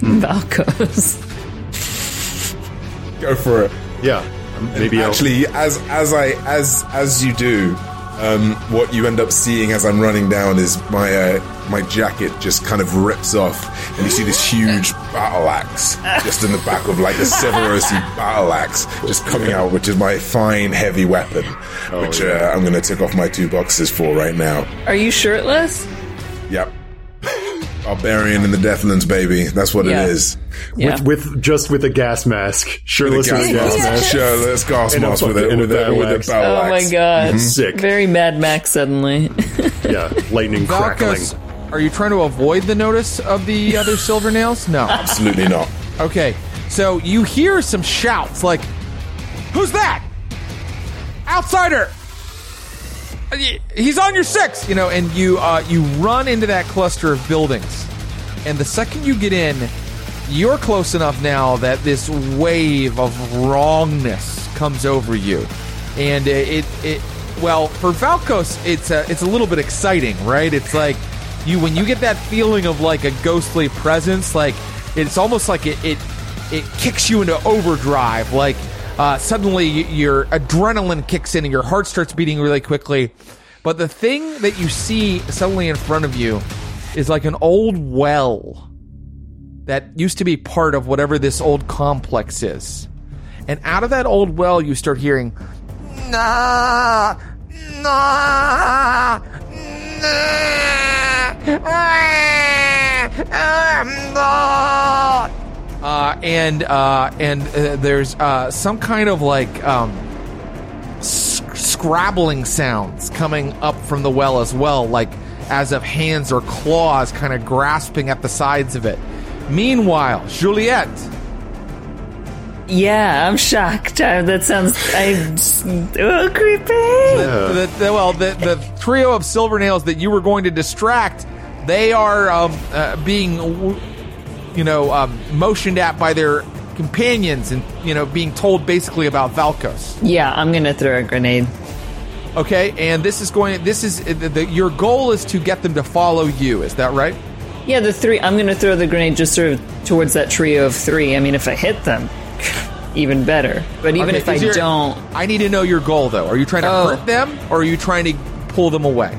Valkos. Go for it. Yeah. Um, Maybe I'll- Actually, as as I as as you do, um, what you end up seeing as I'm running down is my uh, my jacket just kind of rips off, and you see this huge battle axe just in the back of like the Severosi battle axe just coming out, which is my fine heavy weapon, which uh, I'm going to take off my two boxes for right now. Are you shirtless? Yep. Barbarian in the Deathlands, baby. That's what Yeah. it is. Yeah. with just with a gas mask. Shirtless with a gas mask. Sure, let's gas mask with a, a with a, battle with a axe. battle oh my axe. god. Sick. Very Mad Max suddenly. Yeah. Lightning crackling. Are you trying to avoid the notice of the other silver nails? No. Absolutely not. Okay, so you hear some shouts like, "Who's that? Outsider! Uh, He's on your six!" You know, and you uh, you run into that cluster of buildings, and the second you get in, you're close enough now that this wave of wrongness comes over you, and it it, it well for Valkos it's a, it's a little bit exciting, right? It's like you when you get that feeling of like a ghostly presence, like it's almost like it it, it kicks you into overdrive, like. Uh, suddenly, your adrenaline kicks in and your heart starts beating really quickly. But the thing that you see suddenly in front of you is like an old well that used to be part of whatever this old complex is. And out of that old well, you start hearing, nah, nah, nah, uh, and uh, and uh, there's uh, some kind of like um, scrabbling sounds coming up from the well as well, like as of hands or claws kind of grasping at the sides of it. Meanwhile, Juliet, yeah, I'm shocked. Uh, that sounds I oh creepy. the, the, well, the, the trio of silver nails that you were going to distract, they are um, uh, being, you know, um, motioned at by their companions and, you know, being told basically about Valkos. Yeah, I'm gonna throw a grenade. Okay, and this is going. This is the, the, your goal is to get them to follow you. Is that right? Yeah, the three. I'm gonna throw the grenade just sort of towards that trio of three. I mean, if I hit them, even better. But even Okay, if I your- don't, I need to know your goal, though. Are you trying to Oh. hurt them, or are you trying to pull them away?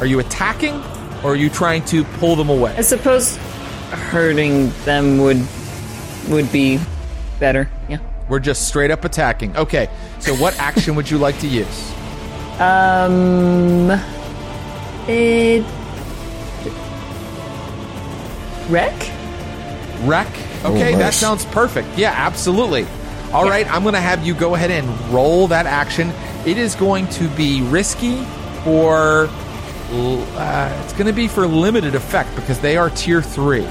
Are you attacking, or are you trying to pull them away? I suppose hurting them would would be better. Yeah. We're just straight up attacking. Okay, so what action would you like to use? Um. It. Wreck? Wreck? Okay, Oh, that sounds perfect. Yeah, absolutely. All right, I'm going to have you go ahead and roll that action. It is going to be risky for. Uh, it's going to be for limited effect because they are tier three.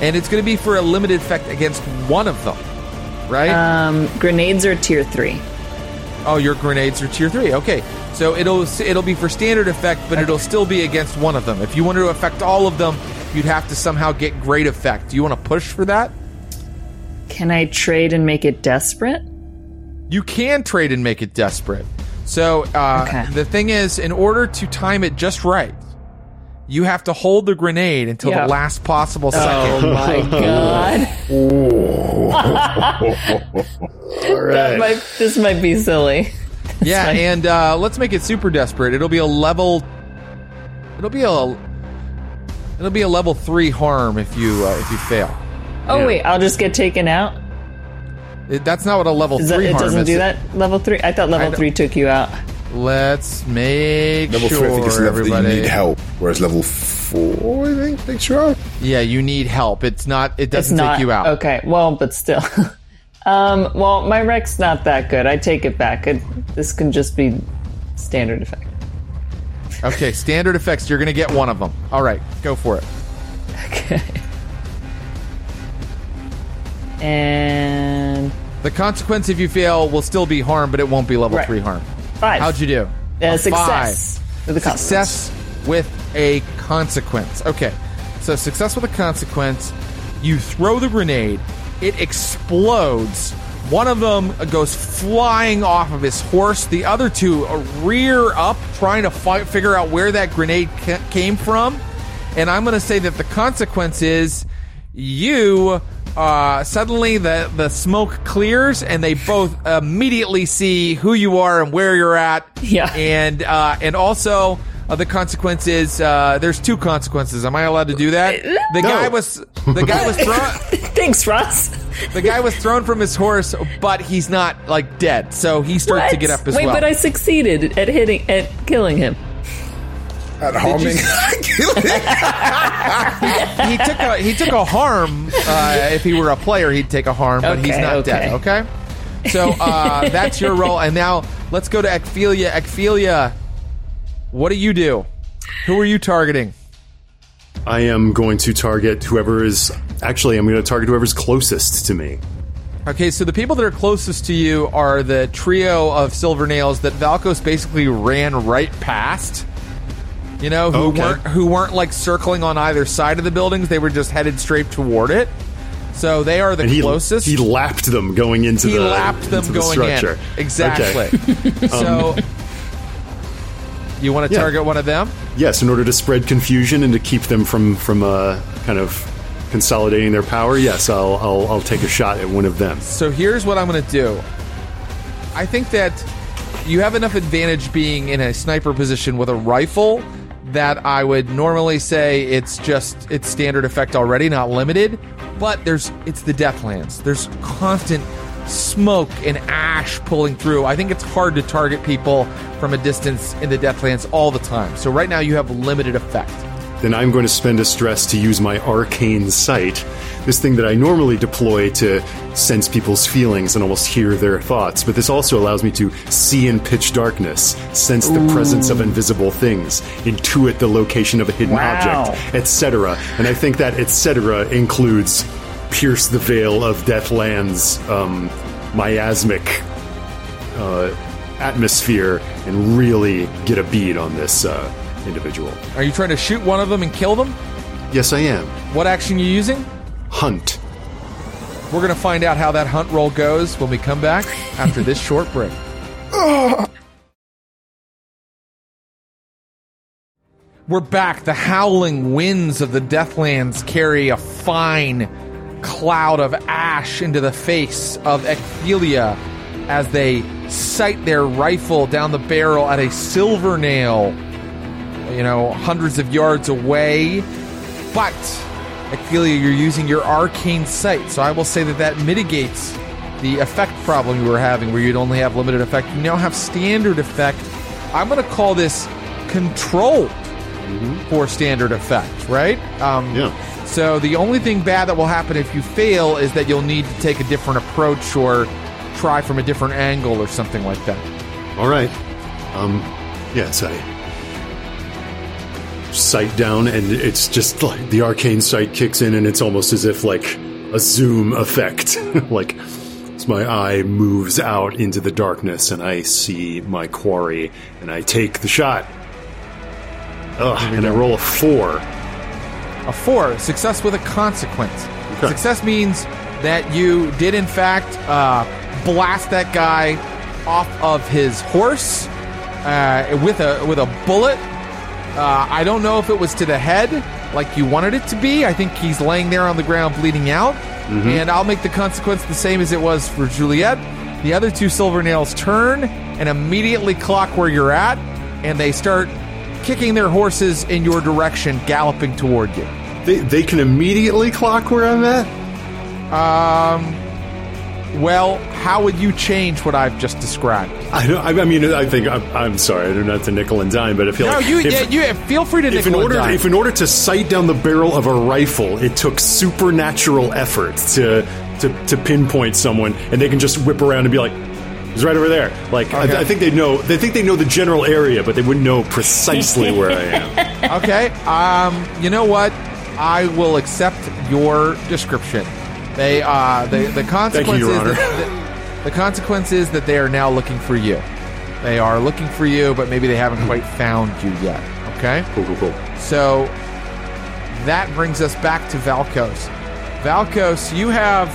And it's going to be for a limited effect against one of them, right? Um, grenades are tier three. oh, your grenades are tier three. Okay, so it'll it'll be for standard effect, but it'll still be against one of them. If you wanted to affect all of them, you'd have to somehow get great effect. Do you want to push for that? Can I trade and make it desperate? You can trade and make it desperate. So uh, Okay. the thing is, in order to time it just right, you have to hold the grenade until Yeah. the last possible second. Oh my god! All right. That might, this might be silly. yeah, fine. and uh, let's make it super desperate. It'll be a level. It'll be a. It'll be a level three harm if you uh, if you fail. Oh Yeah. wait, I'll just get taken out. It, that's not what a level Is that, three it doesn't is. do that. Level three. I thought level don't- three took you out. Let's make Level sure three, I think, is the level that everybody. you need help, whereas level four, I think, takes you out. Yeah, you need help. It's not. It doesn't not take you out. Okay, well, but still. um, well, my wreck's not that good. I take it back. It, this can just be standard effect. Okay, standard effects. You're gonna get one of them. All right, go for it. Okay. And The consequence if you fail will still be harm, but it won't be level Right. three harm. five. How'd you do? Uh, A success. With Five. consequence. Success with a consequence. Okay, so success with a consequence. You throw the grenade. It explodes. One of them goes flying off of his horse. The other two rear up, trying to fight, figure out where that grenade ca- came from. And I'm going to say that the consequence is you uh, suddenly the the smoke clears and they both immediately see who you are and where you're at. Yeah. And uh, and also uh, the consequence is uh, there's two consequences. Am I allowed to do that? The guy was the guy was thrown. Thanks, Ross. The guy was thrown from his horse, but he's not like dead, so he starts to get up as Wait, well. but I succeeded at hitting at killing him. At harming. he took a he took a harm. Uh, if he were a player, he'd take a harm, but he's not okay. dead. Okay. So uh, that's your roll, and now let's go to Ecphelia. Ecphelia, what do you do? Who are you targeting? I am going to target whoever is. Actually, I'm going to target whoever's closest to me. Okay, so the people that are closest to you are the trio of silver nails that Valkos basically ran right past. You know, who Okay. weren't who weren't like circling on either side of the buildings; they were just headed straight toward it. So they are the he, closest. he lapped them going into he the lapped them the going structure. in. Exactly. Okay. so um, you want to Yeah. target one of them? Yes, in order to spread confusion and to keep them from from uh, kind of consolidating their power. Yes, I'll, I'll I'll take a shot at one of them. So here's what I'm going to do. I think that you have enough advantage being in a sniper position with a rifle that I would normally say it's just it's standard effect already, not limited. But there's it's the Deathlands. There's constant smoke and ash pulling through. I think it's hard to target people from a distance in the Deathlands all the time. So right now you have limited effect. Then I'm going to spend a stress to use my arcane sight, this thing that I normally deploy to sense people's feelings and almost hear their thoughts. But this also allows me to see in pitch darkness, sense the presence of invisible things, intuit the location of a hidden Wow. object, etc. And I think that etc. includes pierce the veil of Deathland's um, miasmic uh, atmosphere and really get a bead on this uh, individual. Are you trying to shoot one of them and kill them? Yes, I am. What action are you using? Hunt. We're going to find out how that hunt roll goes when we come back after this short break. We're back. The howling winds of the Deathlands carry a fine cloud of ash into the face of Ecphelia as they sight their rifle down the barrel at a silver nail, you know, hundreds of yards away. But Ecphelia, you're using your arcane sight, so I will say that that mitigates the effect problem you were having, where you'd only have limited effect. You now have standard effect. I'm going to call this controlled for standard effect, right? Um, Yeah. So the only thing bad that will happen if you fail is that you'll need to take a different approach or try from a different angle or something like that. All right. Um, yes, I sight down, and it's just like the arcane sight kicks in, and it's almost as if like a zoom effect. like as my eye moves out into the darkness, and I see my quarry, and I take the shot. Ugh, and I roll a four. A four, success with a consequence. Okay. Success means that you did, in fact, uh, blast that guy off of his horse uh, with a with a bullet. Uh, I don't know if it was to the head, like you wanted it to be. I think he's laying there on the ground, bleeding out. And I'll make the consequence the same as it was for Juliet. The other two silver nails turn and immediately clock where you're at, and they start kicking their horses in your direction, galloping toward you. They, they can immediately clock where I'm at? Um, well, how would you change what I've just described? I, don't, I mean, I think I'm, I'm sorry. I don't know to nickel and dime, but I feel No, like you, if, yeah, you feel free to if in nickel and order dime. if in order to sight down the barrel of a rifle, it took supernatural effort to to, to pinpoint someone, and they can just whip around and be like, "He's right over there." Like Okay. I, I think they know. They think they know the general area, but they wouldn't know precisely where I am. Okay. Um, you know what? I will accept your description. They uh the the consequence Your is Honor. that the, the consequence is that they are now looking for you. They are looking for you, but maybe they haven't quite found you yet. Okay? Cool, cool, cool. So that brings us back to Valkos. Valkos, you have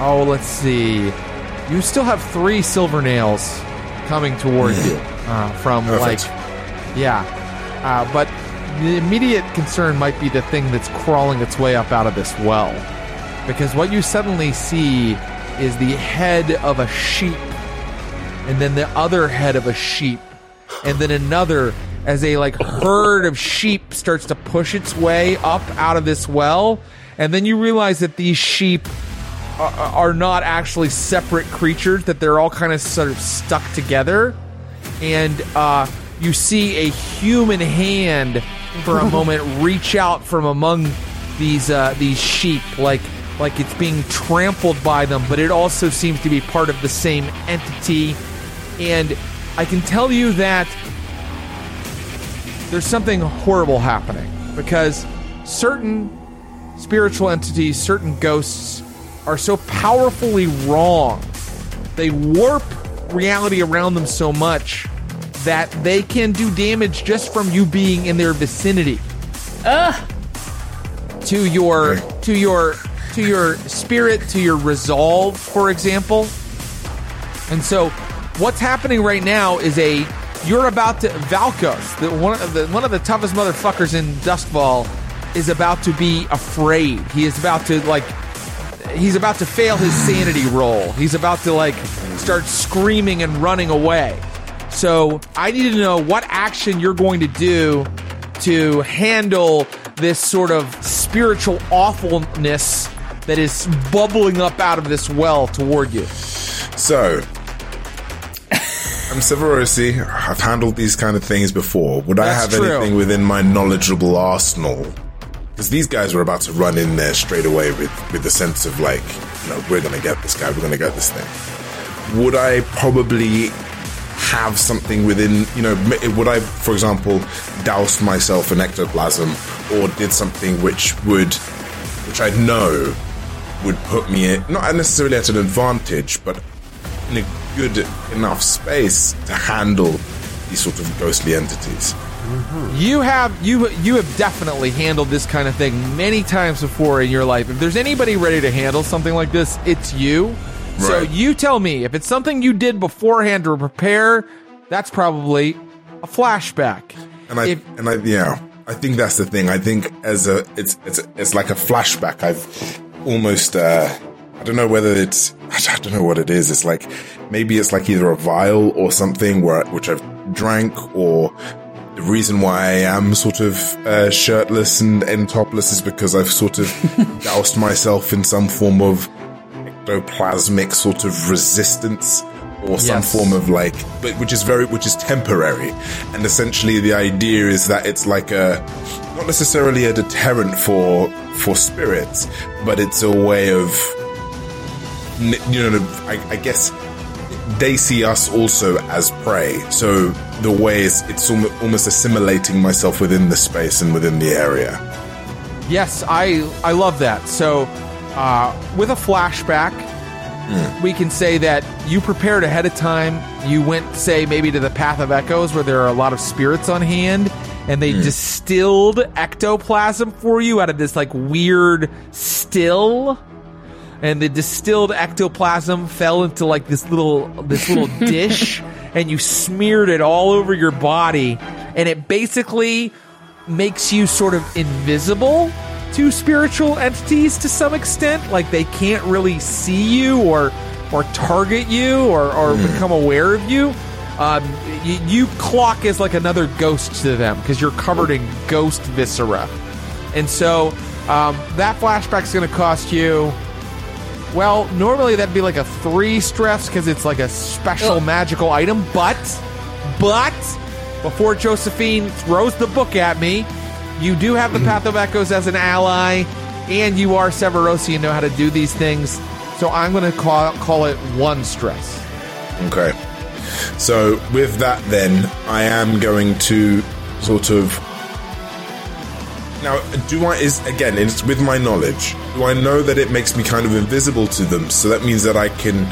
oh, let's see. You still have three silver nails coming toward you uh, from Perfect. like yeah. Uh, but the immediate concern might be the thing that's crawling its way up out of this well. Because what you suddenly see is the head of a sheep, and then the other head of a sheep, and then another as a like herd of sheep starts to push its way up out of this well. And then you realize that these sheep are, are not actually separate creatures, that they're all kind of sort of stuck together and uh, you see a human hand for a moment reach out from among these uh, these sheep, like like it's being trampled by them, but it also seems to be part of the same entity. And I can tell you that there's something horrible happening because certain spiritual entities, certain ghosts, are so powerfully wrong. They warp reality around them so much that they can do damage just from you being in their vicinity. To your to your to your spirit, to your resolve, for example. And so, what's happening right now is a you're about to Valkos, the one of the one of the toughest motherfuckers in Duskwall, is about to be afraid. He is about to like he's about to fail his sanity roll. He's about to like start screaming and running away. So I need to know what action you're going to do to handle this sort of spiritual awfulness that is bubbling up out of this well toward you. So, I'm Severosi. I've handled these kind of things before. Would I have true. anything within my knowledgeable arsenal? Because these guys were about to run in there straight away with, with the sense of like, you know, we're to get this guy, we're to get this thing. Would I probably have something within, you know, would I, for example, douse myself in ectoplasm or did something which would, which I know would put me in, not necessarily at an advantage, but in a good enough space to handle these sort of ghostly entities. You have you you have definitely handled this kind of thing many times before in your life. If there's anybody ready to handle something like this, it's you. So you tell me if it's something you did beforehand to prepare, that's probably a flashback. And I If- and I yeah, I think that's the thing. I think as a it's it's it's like a flashback. I've almost uh I don't know whether it's I don't know what it is. It's like maybe it's like either a vial or something where which I've drank or the reason why I am sort of uh, shirtless and, and topless is because I've sort of doused myself in some form of ectoplasmic sort of resistance or some Yes. form of like but which is very which is temporary and essentially the idea is that it's like a not necessarily a deterrent for for spirits but it's a way of you know I, I guess they see us also as prey so the way is it's almost assimilating myself within the space and within the area Yes, I I love that. So, uh, with a flashback, we can say that you prepared ahead of time. You went, say, maybe to the Path of Echoes, where there are a lot of spirits on hand, and they distilled ectoplasm for you out of this like weird still. And the distilled ectoplasm fell into like this little this little dish, and you smeared it all over your body, and it basically makes you sort of invisible to spiritual entities to some extent. Like they can't really see you or or target you or, or become aware of you, um, you, you clock as like another ghost to them because you're covered in ghost viscera. And so um, that flashback's going to cost you. Well, normally that'd be like a three stress because it's like a special magical item. But, but before Josephine throws the book at me, you do have the Path of Echoes as an ally, and you are Severosi and know how to do these things. So I'm going to call call it one stress. Okay. So with that, then I am going to sort of. Now, do I is again? It's with my knowledge. Do I know that it makes me kind of invisible to them? So that means that I can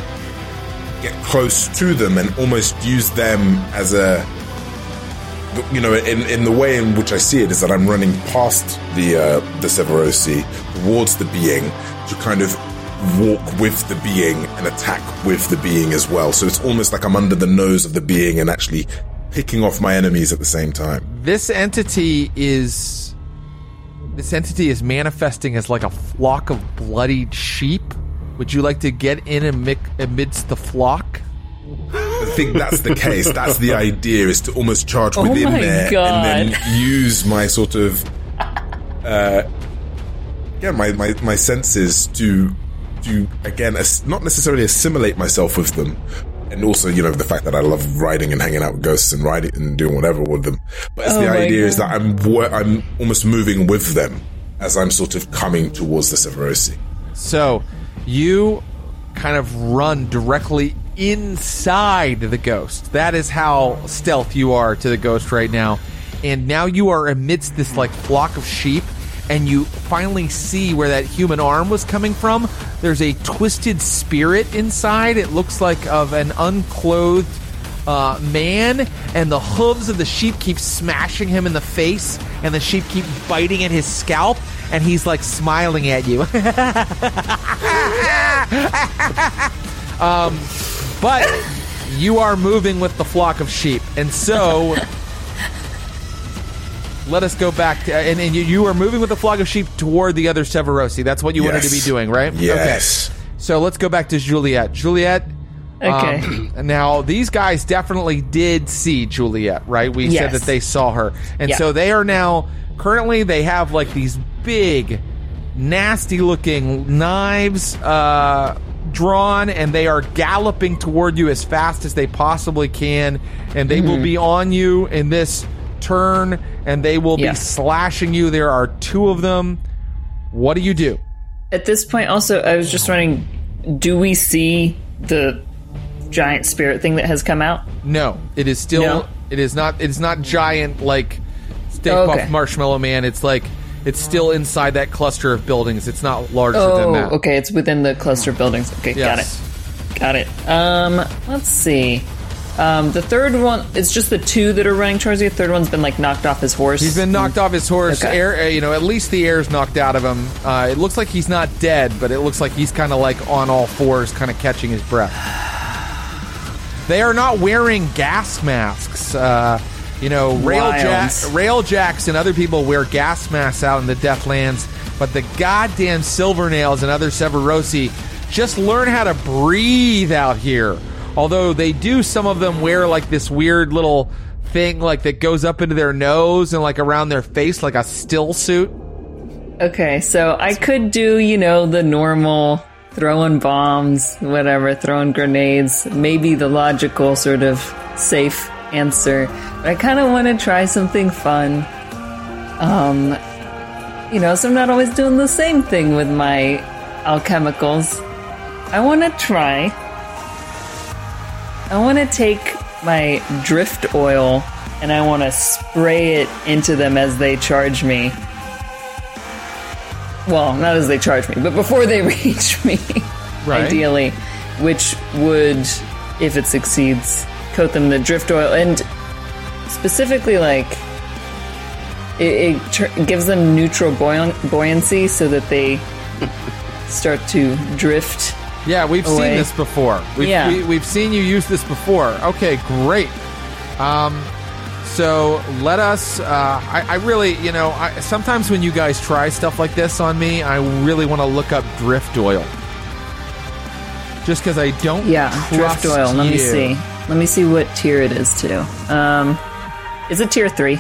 get close to them and almost use them as a. You know, in, in the way in which I see it is that I'm running past the uh, the Severosi towards the being to kind of walk with the being and attack with the being as well. So it's almost like I'm under the nose of the being and actually picking off my enemies at the same time. This entity is this entity is manifesting as like a flock of bloodied sheep. Would you like to get in and amidst the flock? I think that's the case. That's the idea is to almost charge Oh within my there God. and then use my sort of uh yeah, my, my, my senses to to again as, not necessarily assimilate myself with them. And also, you know, the fact that I love riding and hanging out with ghosts and riding and doing whatever with them. But it's Oh the my idea is that I'm I'm almost moving with them as I'm sort of coming towards the Severosi. So you kind of run directly inside the ghost. That is how stealth you are to the ghost right now. And now you are amidst this like flock of sheep and you finally see where that human arm was coming from. There's a twisted spirit inside. It looks like of an unclothed uh, man, and the hooves of the sheep keep smashing him in the face, and the sheep keep biting at his scalp, and he's like smiling at you. um, but you are moving with the flock of sheep, and so let us go back to and, and you, you are moving with the flock of sheep toward the other Severosi. That's what you wanted to be doing, right? Yes. Okay. So let's go back to Juliet. Juliet. Okay. um, now these guys definitely did see Juliet, right? We said that they saw her, and Yeah. so they are now currently they have like these big, nasty-looking knives uh, drawn, and they are galloping toward you as fast as they possibly can, and they Mm-hmm. will be on you in this turn, and they will be slashing you. There are two of them. What do you do? At this point, also, I was just wondering do we see the giant spirit thing that has come out? No, it is still. No? It is not. It is not giant like Stay Oh, Puft okay. Marshmallow Man. It's like it's still inside that cluster of buildings. It's not larger than Oh, that. okay. It's within the cluster of buildings. Okay, Yes. got it. Got it. Um, let's see. Um, the third one, it's just the two that are running towards you. The third one's been like knocked off his horse. He's been knocked off his horse. Okay. Air, uh, you know, at least the air's knocked out of him. Uh, it looks like he's not dead, but it looks like he's kind of like on all fours, kind of catching his breath. They are not wearing gas masks. Uh, you know, Wilds. Railjacks, Railjacks and other people wear gas masks out in the Deathlands, but the goddamn Silvernails and other Severosi just learn how to breathe out here. Although they do, some of them wear like this weird little thing like that goes up into their nose and like around their face like a still suit. Okay, so I could do, you know, the normal throwing bombs, whatever, throwing grenades, maybe the logical sort of safe answer. But I kind of want to try something fun. Um, you know, so I'm not always doing the same thing with my alchemicals. I want to try. I want to take my drift oil and I want to spray it into them as they charge me. Well, not as they charge me, but before they reach me, Right. ideally, which would, if it succeeds, coat them in the drift oil and specifically like it, it tur- gives them neutral buoy- buoyancy so that they start to drift. Yeah, we've seen this before. We've, Yeah. we, we've seen you use this before. Okay, great. Um, so let us. Uh, I, I really, you know, I, sometimes when you guys try stuff like this on me, I really want to look up drift oil. just because I don't. Yeah, drift oil. Let me see. Let me see what tier it is too. Um, is it tier three?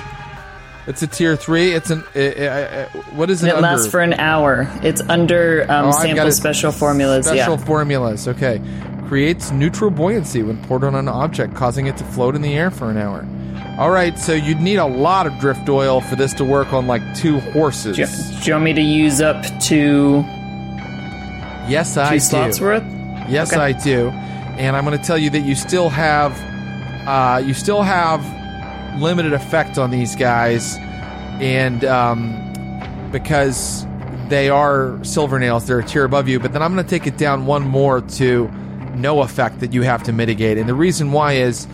It's a tier three. It's an. Uh, uh, uh, what is it? And it under? lasts for an hour. It's under um, Oh, sample special formulas. Special yeah. formulas. Okay. Creates neutral buoyancy when poured on an object, causing it to float in the air for an hour. All right, so you'd need a lot of drift oil for this to work on like two horses. Do you, do you want me to use up to Yes, I two do. slots worth? Yes, Okay. I do. And I'm going to tell you that you still have, uh, you still have limited effect on these guys, and um, because they are silver nails, they're a tier above you. But then I'm going to take it down one more to no effect that you have to mitigate. And the reason why is,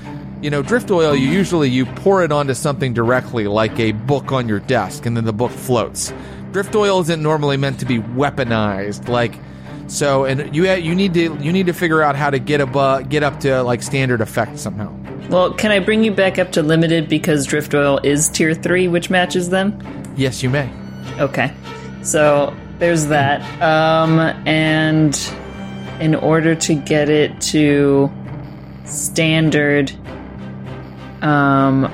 you know, drift oil. You usually you pour it onto something directly, like a book on your desk, and then the book floats. Drift oil isn't normally meant to be weaponized, like so, and you you need to you need to figure out how to get above, get up to like standard effect somehow. Well, can I bring you back up to limited because drift oil is tier three, which matches them? Yes, you may. Okay. So there's that. Um, and in order to get it to standard, um,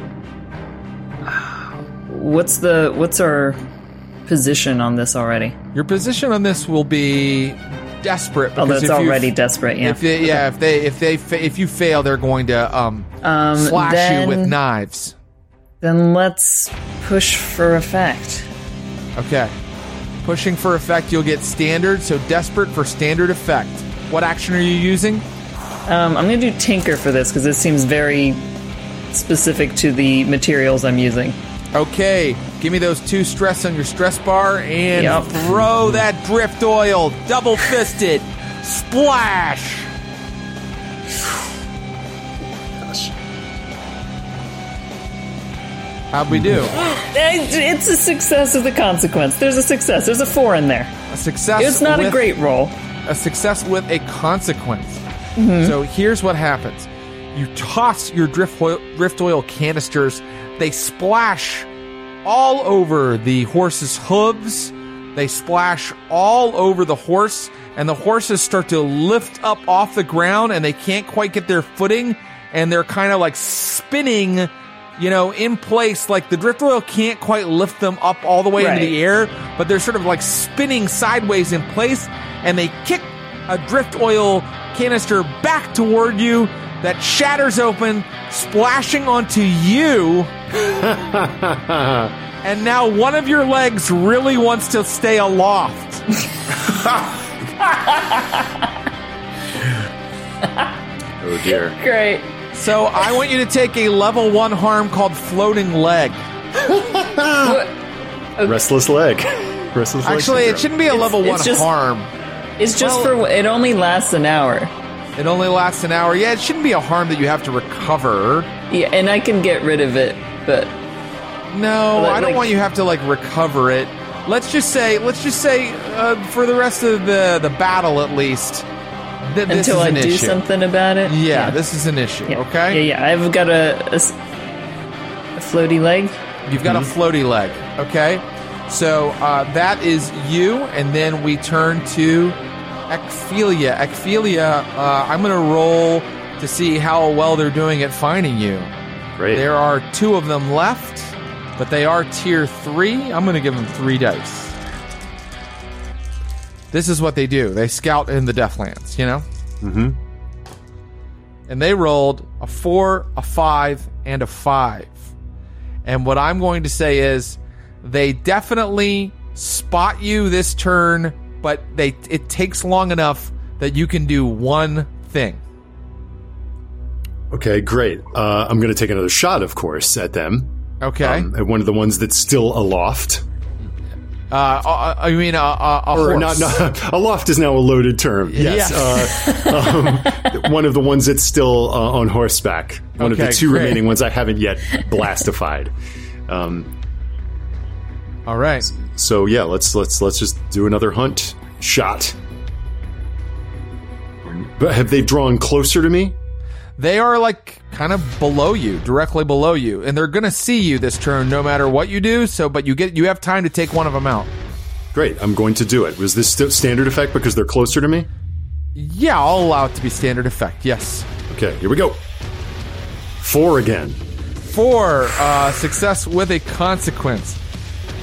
what's the what's our position on this already? Your position on this will be desperate. Although because it's already desperate, yeah. If they, yeah, if they if they fa- if you fail, they're going to um, Um, slash then, you with knives. Then let's push for effect. Okay. Pushing for effect, you'll get standard. So desperate for standard effect. What action are you using? Um, I'm going to do tinker for this because this seems very specific to the materials I'm using. Okay, give me those two stress on your stress bar and Yep. throw that drift oil, double fisted, splash. How'd we do? It's a success of the consequence. There's a success. There's a four in there. A success. It's not a great roll. a success with a consequence. Mm-hmm. So here's what happens: you toss your drift oil, drift oil canisters. They splash all over the horse's hooves. They splash all over the horse, and the horses start to lift up off the ground, and they can't quite get their footing, and they're kind of like spinning. You know, in place, like the drift oil can't quite lift them up all the way Right. into the air, but they're sort of like spinning sideways in place, and they kick a drift oil canister back toward you that shatters open, splashing onto you. and now one of your legs really wants to stay aloft. Oh dear. Great. So I want you to take a level one harm called floating leg. Restless leg. Restless leg. Actually, it shouldn't be a level one it's just- harm. It's just Well- for it only lasts an hour. It only lasts an hour. Yeah, it shouldn't be a harm that you have to recover. Yeah, and I can get rid of it, but No, Like- I don't like- want you to have to like recover it. Let's just say, let's just say, uh, for the rest of the the battle, at least, th- this until is I do issue. something about it. Yeah, this is an issue. Yeah. Okay, Yeah, yeah. I've got a a floaty leg. you've got a floaty leg. Okay, so uh, that is you, and then we turn to Ecphelia. Ecphelia, uh, I'm going to roll to see how well they're doing at finding you. Great. There are two of them left, but they are tier three. I'm going to give them three dice. This is what they do. They scout in the Deathlands, you know? Mm-hmm. And they rolled a four, a five, and a five. And what I'm going to say is they definitely spot you this turn, but they it takes long enough that you can do one thing. Okay, great. Uh, I'm going to take another shot, of course, at them. Okay. Um, at one of the ones that's still aloft. uh, uh, I mean, a, a, a Or not, not aloft is now a loaded term. Yes. Yes. Uh, um, one of the ones that's still uh, on horseback. One of the two great. remaining ones I haven't yet blastified. Um, All right. so yeah, let's let's let's just do another hunt shot. But have they drawn closer to me? They are like kind of below you, directly below you, and they're gonna see you this turn no matter what you do. So, but you get you have time to take one of them out. Great, I'm going to do it. Was this st- standard effect because they're closer to me? Yeah, I'll allow it to be standard effect. Yes. Okay, here we go. Four again. Four, uh, success with a consequence.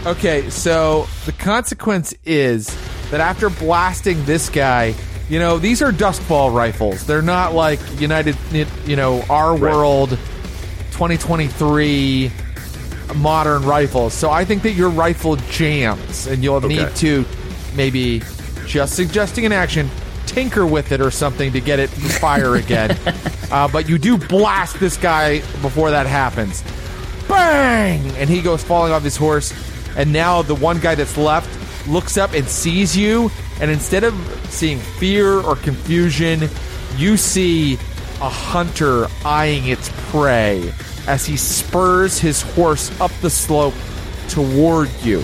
Okay, so the consequence is that after blasting this guy, you know, these are Duskwall rifles. They're not like United, you know, our world 2023 modern rifles. So I think that your rifle jams and you'll need to maybe just suggesting an action, tinker with it or something to get it to fire again. uh, but you do blast this guy before that happens. Bang! And he goes falling off his horse. And now the one guy that's left looks up and sees you. And instead of seeing fear or confusion, you see a hunter eyeing its prey as he spurs his horse up the slope toward you.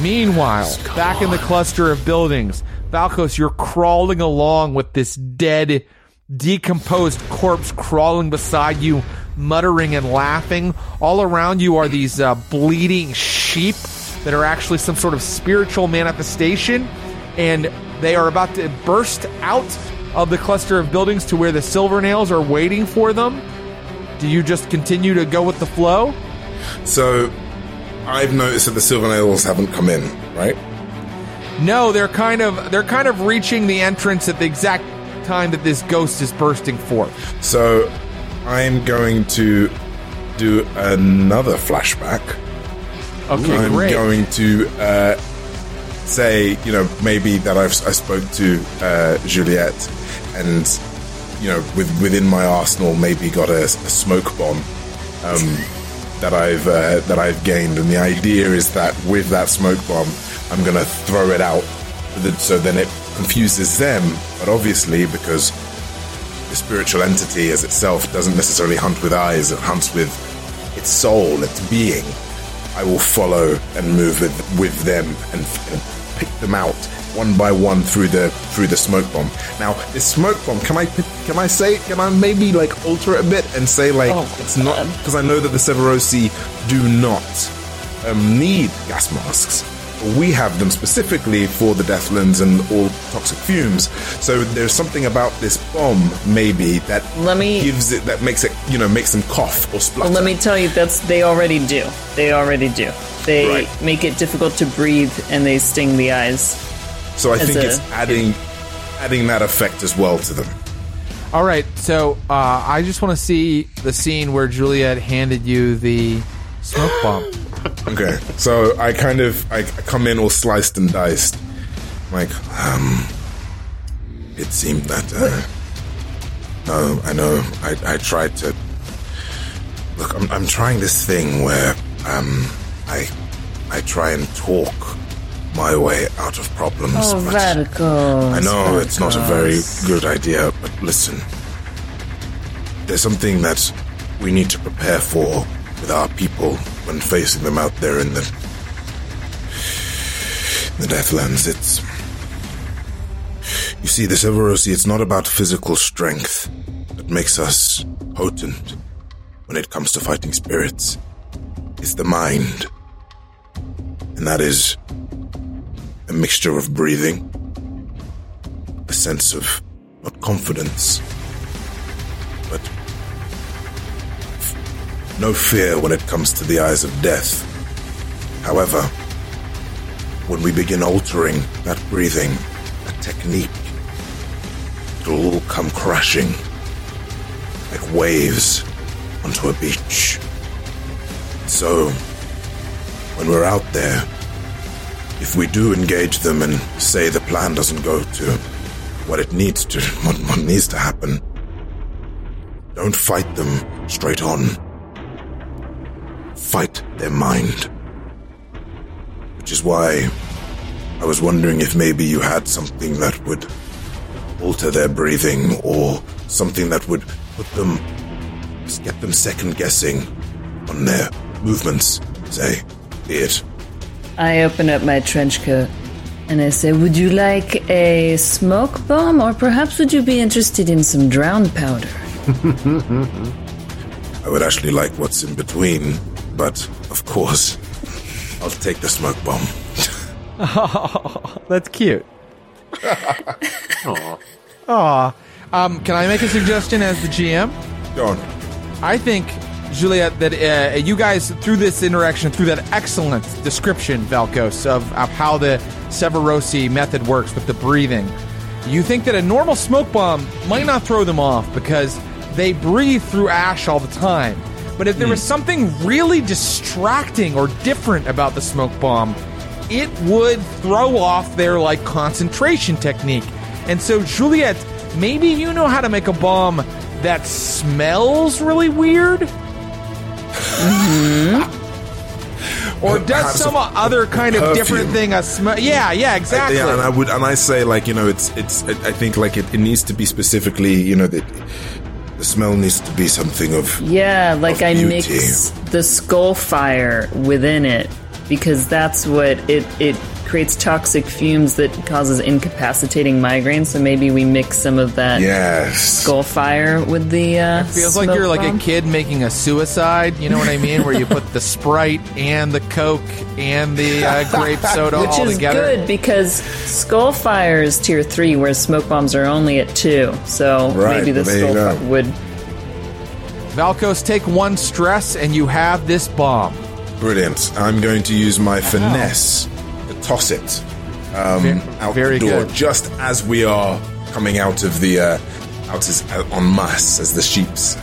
Meanwhile, back in the cluster of buildings, Valkos, you're crawling along with this dead, decomposed corpse crawling beside you, muttering and laughing. All around you are these uh, bleeding sheep that are actually some sort of spiritual manifestation, and they are about to burst out of the cluster of buildings to where the silver nails are waiting for them. Do you just continue to go with the flow? So I've noticed that the silver nails haven't come in, right? No, they're kind of they're kind of reaching the entrance at the exact time that this ghost is bursting forth. So I'm going to do another flashback. Okay, I'm great. going to uh, say, you know, maybe that I've, I spoke to uh, Juliet, and you know, with within my arsenal, maybe got a, a smoke bomb um, that I've uh, that I've gained, and the idea is that with that smoke bomb, I'm going to throw it out, so then it confuses them. But obviously, because the spiritual entity as itself doesn't necessarily hunt with eyes; it hunts with its soul, its being. I will follow and move with, with them and, and pick them out one by one through the through the smoke bomb. Now, this smoke bomb, can I can I say can I maybe like alter it a bit and say like Oh, it's not because I know that the Severosi do not um, need gas masks. We have them specifically for the Deathlands and all toxic fumes. So there's something about this bomb maybe that Let me- gives it that makes it you know makes them cough or splutter. Well, let me tell you, that's they already do. They already do. They Right. make it difficult to breathe, and they sting the eyes. So I think a- it's adding adding that effect as well to them. All right, so uh, I just want to see the scene where Juliet handed you the smoke bomb. Okay, so I kind of I come in all sliced and diced, like um. It seemed that uh, no, I know. I I tried to look. I'm I'm trying this thing where um I I try and talk my way out of problems. Oh, Valkos. I know it's not a very good idea, but listen. There's something that we need to prepare for with our people when facing them out there in the the Deathlands. It's you see, the Severosi, it's not about physical strength that makes us potent when it comes to fighting spirits. It's the mind. And that is a mixture of breathing, a sense of not confidence, no fear when it comes to the eyes of death. However, when we begin altering that breathing, that technique, it'll all come crashing like waves onto a beach. So, when we're out there, if we do engage them and say the plan doesn't go to what it needs to, what, what needs to happen, don't fight them straight on. Fight their mind. Which is why I was wondering if maybe you had something that would alter their breathing or something that would put them, just get them second guessing on their movements, say, be it I open up my trench coat and I say, Would you like a smoke bomb or perhaps would you be interested in some drown powder? I would actually like what's in between, but of course, I'll take the smoke bomb. oh, That's cute. Aw. Aw. Um, can I make a suggestion as the GM? Go on. I think, Juliet, that uh, you guys, through this interaction, through that excellent description, Valkos, of, of how the Severosi method works with the breathing, you think that a normal smoke bomb might not throw them off because they breathe through ash all the time. But if there was hmm. something really distracting or different about the smoke bomb, it would throw off their like concentration technique. And so, Juliet, maybe you know how to make a bomb that smells really weird? Mm-hmm. Or does some a- other kind of different thing a smell? Yeah, yeah, exactly. Yeah, and I would, and I say like you know, it's it's. I think like it, it needs to be specifically, you know, that the smell needs to be something of. Yeah, like Of I beauty. mix the skull fire within it because that's what it it creates toxic fumes that causes incapacitating migraines. So maybe we mix some of that Yes. skull fire with the. Uh, Feels like you're like a kid making a suicide. You know what I mean? Where you put the Sprite and the Coke and the uh, grape soda Which all together. Which is good because skull fire is tier three, whereas smoke bombs are only at two. So Right, maybe the well, there you skull fire would. Valkos, take one stress and you have this bomb. Brilliant. I'm going to use my finesse to toss it um, Ve- out very the door, good. just as we are coming out of the uh, out as, uh, en masse as the sheep's.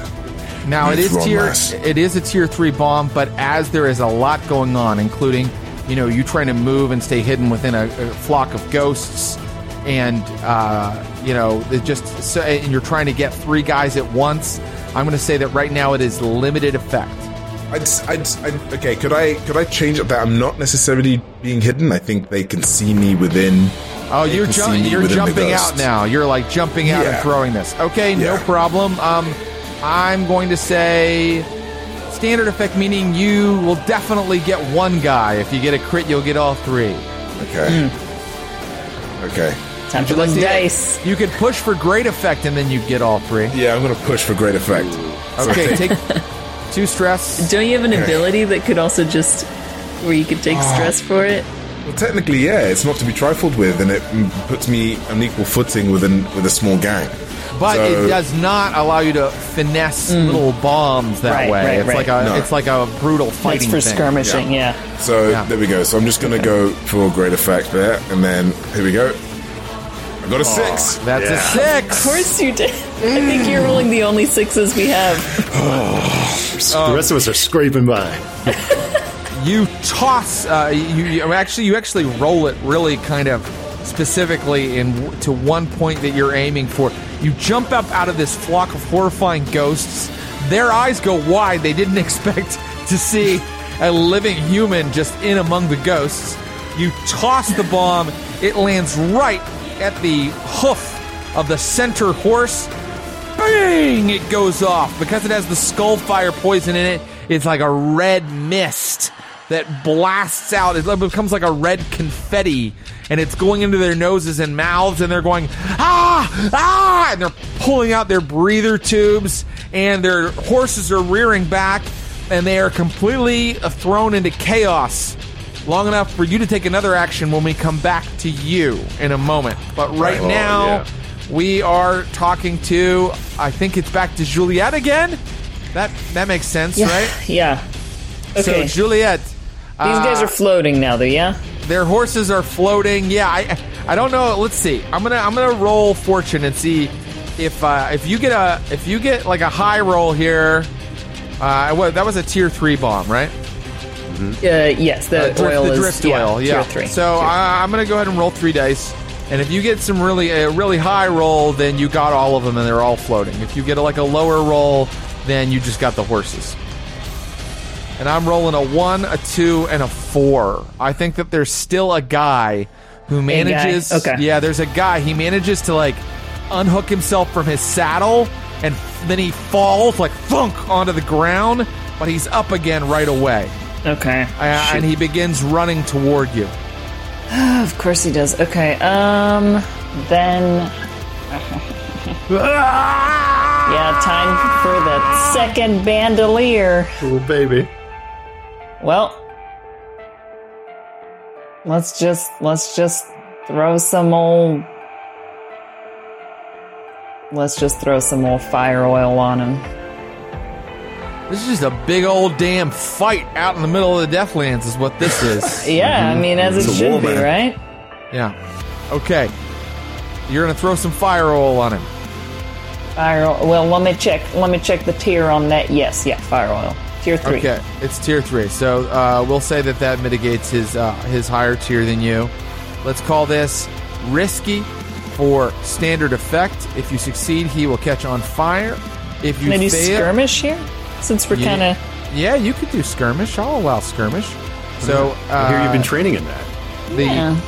Now it is tier it is a tier three bomb, but as there is a lot going on, including you know you trying to move and stay hidden within a, a flock of ghosts, and uh, you know just so, and you're trying to get three guys at once. I'm going to say that right now it is limited effect. I'd, I'd, I'd, okay, could I could I change it that I'm not necessarily being hidden? I think they can see me within. Oh, you're can see jump, me you're within jumping out now. You're like jumping out and throwing this. Okay, no problem. Um, I'm going to say standard effect, meaning you will definitely get one guy. If you get a crit, you'll get all three. Okay. Okay. Time to Would you like lose to dice. You could push for great effect, and then you get all three. Yeah, I'm going to push for great effect. Okay, take two stress. Don't you have an ability that could also just where you could take Ah. stress for it? Well, technically, yeah, it's not to be trifled with, and it mm, puts me on equal footing with an with a small gang. But So- it does not allow you to finesse little bombs that Mm. Right, way. right, it's right. like a No. it's like a brutal That's fighting for thing. skirmishing, yeah. So Yeah. there we go. So I'm just going to go for great effect there, and then here we go. I got a six. That's Yeah. a six. Of course you did. I think you're rolling the only sixes we have. the rest of us are scraping by. you toss uh, you, you actually you actually roll it really kind of specifically in to one point that you're aiming for you jump up out of this flock of horrifying ghosts their eyes go wide they didn't expect to see a living human just in among the ghosts you toss the bomb it lands right at the hoof of the center horse. Bang! It goes off. Because it has the skull fire poison in it it's like a red mist that blasts out. It becomes like a red confetti and it's going into their noses and mouths and they're going ah! Ah! And they're pulling out their breather tubes and their horses are rearing back and they are completely thrown into chaos long enough for you to take another action when we come back to you in a moment but right Oh, now yeah. we are talking to I think it's back to Juliet again. That that makes sense, Yeah. right? Yeah. Okay. So Juliet, These uh, guys are floating now, though, yeah? their horses are floating. Yeah, I I don't know. Let's see. I'm gonna I'm gonna roll fortune and see if uh, if you get a if you get like a high roll here. Uh, what that was a tier three bomb, right? Uh, yes, the Uh, drift, oil the is drift yeah, oil, yeah. tier three. So Tier- I, I'm gonna go ahead and roll three dice, and if you get some really a really high roll, then you got all of them, and they're all floating. If you get like a lower roll, then you just got the horses. And I'm rolling a one, a two, and a four. I think that there's still a guy who guy, manages. okay. Yeah, there's a guy. He manages to like unhook himself from his saddle, and then he falls like thunk onto the ground. But he's up again right away. Okay. Uh, and he begins running toward you. Of course he does. Okay. Um. Then. yeah, time for the second bandolier. Little baby. Well, let's just let's just throw some old let's just throw some more fire oil on him. This is just a big old damn fight out in the middle of the Deathlands, is what this is. Yeah, I mean, as It's it a should be, man. right? yeah. Okay. You're gonna throw some fire oil on him. Fire oil. Well, let me check. Let me check the tier on that. Yes, yeah, fire oil. Tier three. Okay, it's tier three. So uh, we'll say that that mitigates his uh, his higher tier than you. Let's call this risky for standard effect. If you succeed, he will catch on fire. If you Can I do fail, skirmish here? Since we're kind of. yeah, you could do skirmish. I'll allow skirmish. So uh, I hear you've been training in that. the Yeah.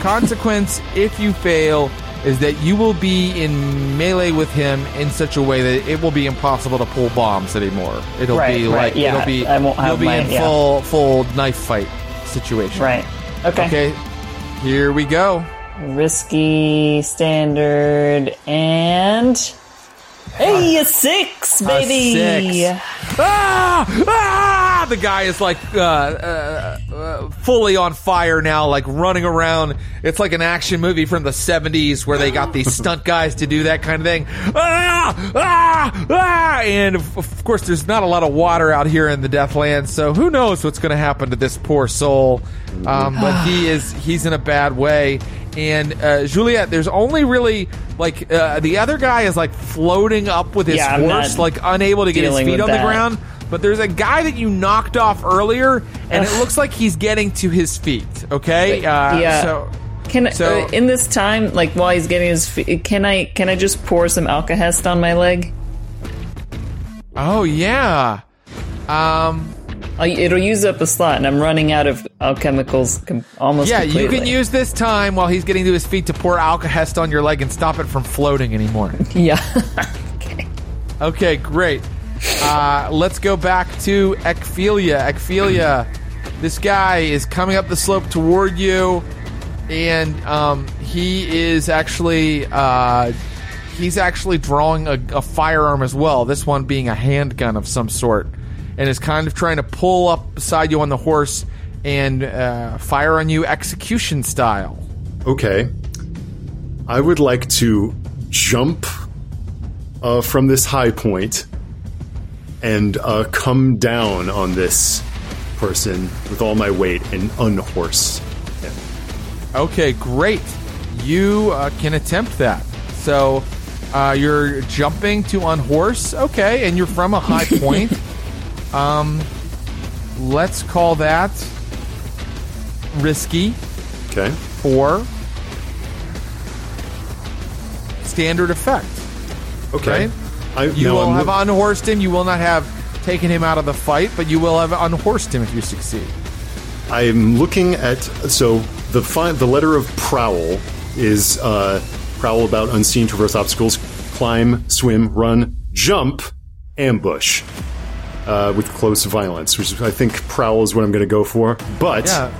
consequence if you fail is that you will be in melee with him in such a way that it will be impossible to pull bombs anymore. It'll Right, be right, like yeah, it'll be I won't have you'll be my- in yeah. full full knife fight situation. Right. Okay. Okay. Here we go. Risky, standard, and. Hey, a six, baby! six. Ah! Ah! The guy is like uh, uh, uh, fully on fire now, like running around. It's like an action movie from the 70s where they got these stunt guys to do that kind of thing. Ah! Ah! Ah! And of, of course, there's not a lot of water out here in the Deathlands, so who knows what's going to happen to this poor soul. Um, but he is, he's in a bad way. And uh, Juliet, there's only really like uh, the other guy is like floating up with his Yeah, horse, like unable to get his feet on the ground. But there's a guy that you knocked off earlier, and it looks like he's getting to his feet. Okay, uh, Yeah. So Can So- uh, in this time, like while he's getting his, fe- can I can I just pour some alkahest on my leg? oh yeah, um, i it'll use up a slot, and I'm running out of alchemicals com- almost. yeah. You can use this time while he's getting to his feet to pour alkahest on your leg and stop it from floating anymore. Yeah. Okay, great. Uh, let's go back to Ecphelia. Ecphelia, this guy is coming up the slope toward you, and um, he is actually uh, he's actually drawing a, a firearm as well. This one being a handgun of some sort, and is kind of trying to pull up beside you on the horse and uh, fire on you execution style. Okay. I would like to jump uh, from this high point and uh, come down on this person with all my weight and unhorse him. Okay, great. You uh, can attempt that. So uh, you're jumping to unhorse. Okay, and you're from a high point. Um, let's call that risky Okay. for standard effect. Okay. Right? I, You will I'm have look- unhorsed him. You will not have taken him out of the fight, but you will have unhorsed him if you succeed. I'm looking at so the fi- the letter of prowl is uh, prowl about unseen, traverse obstacles, climb, swim, run, jump, ambush. Uh, with close violence, which I think prowl is what I'm going to go for. But Yeah.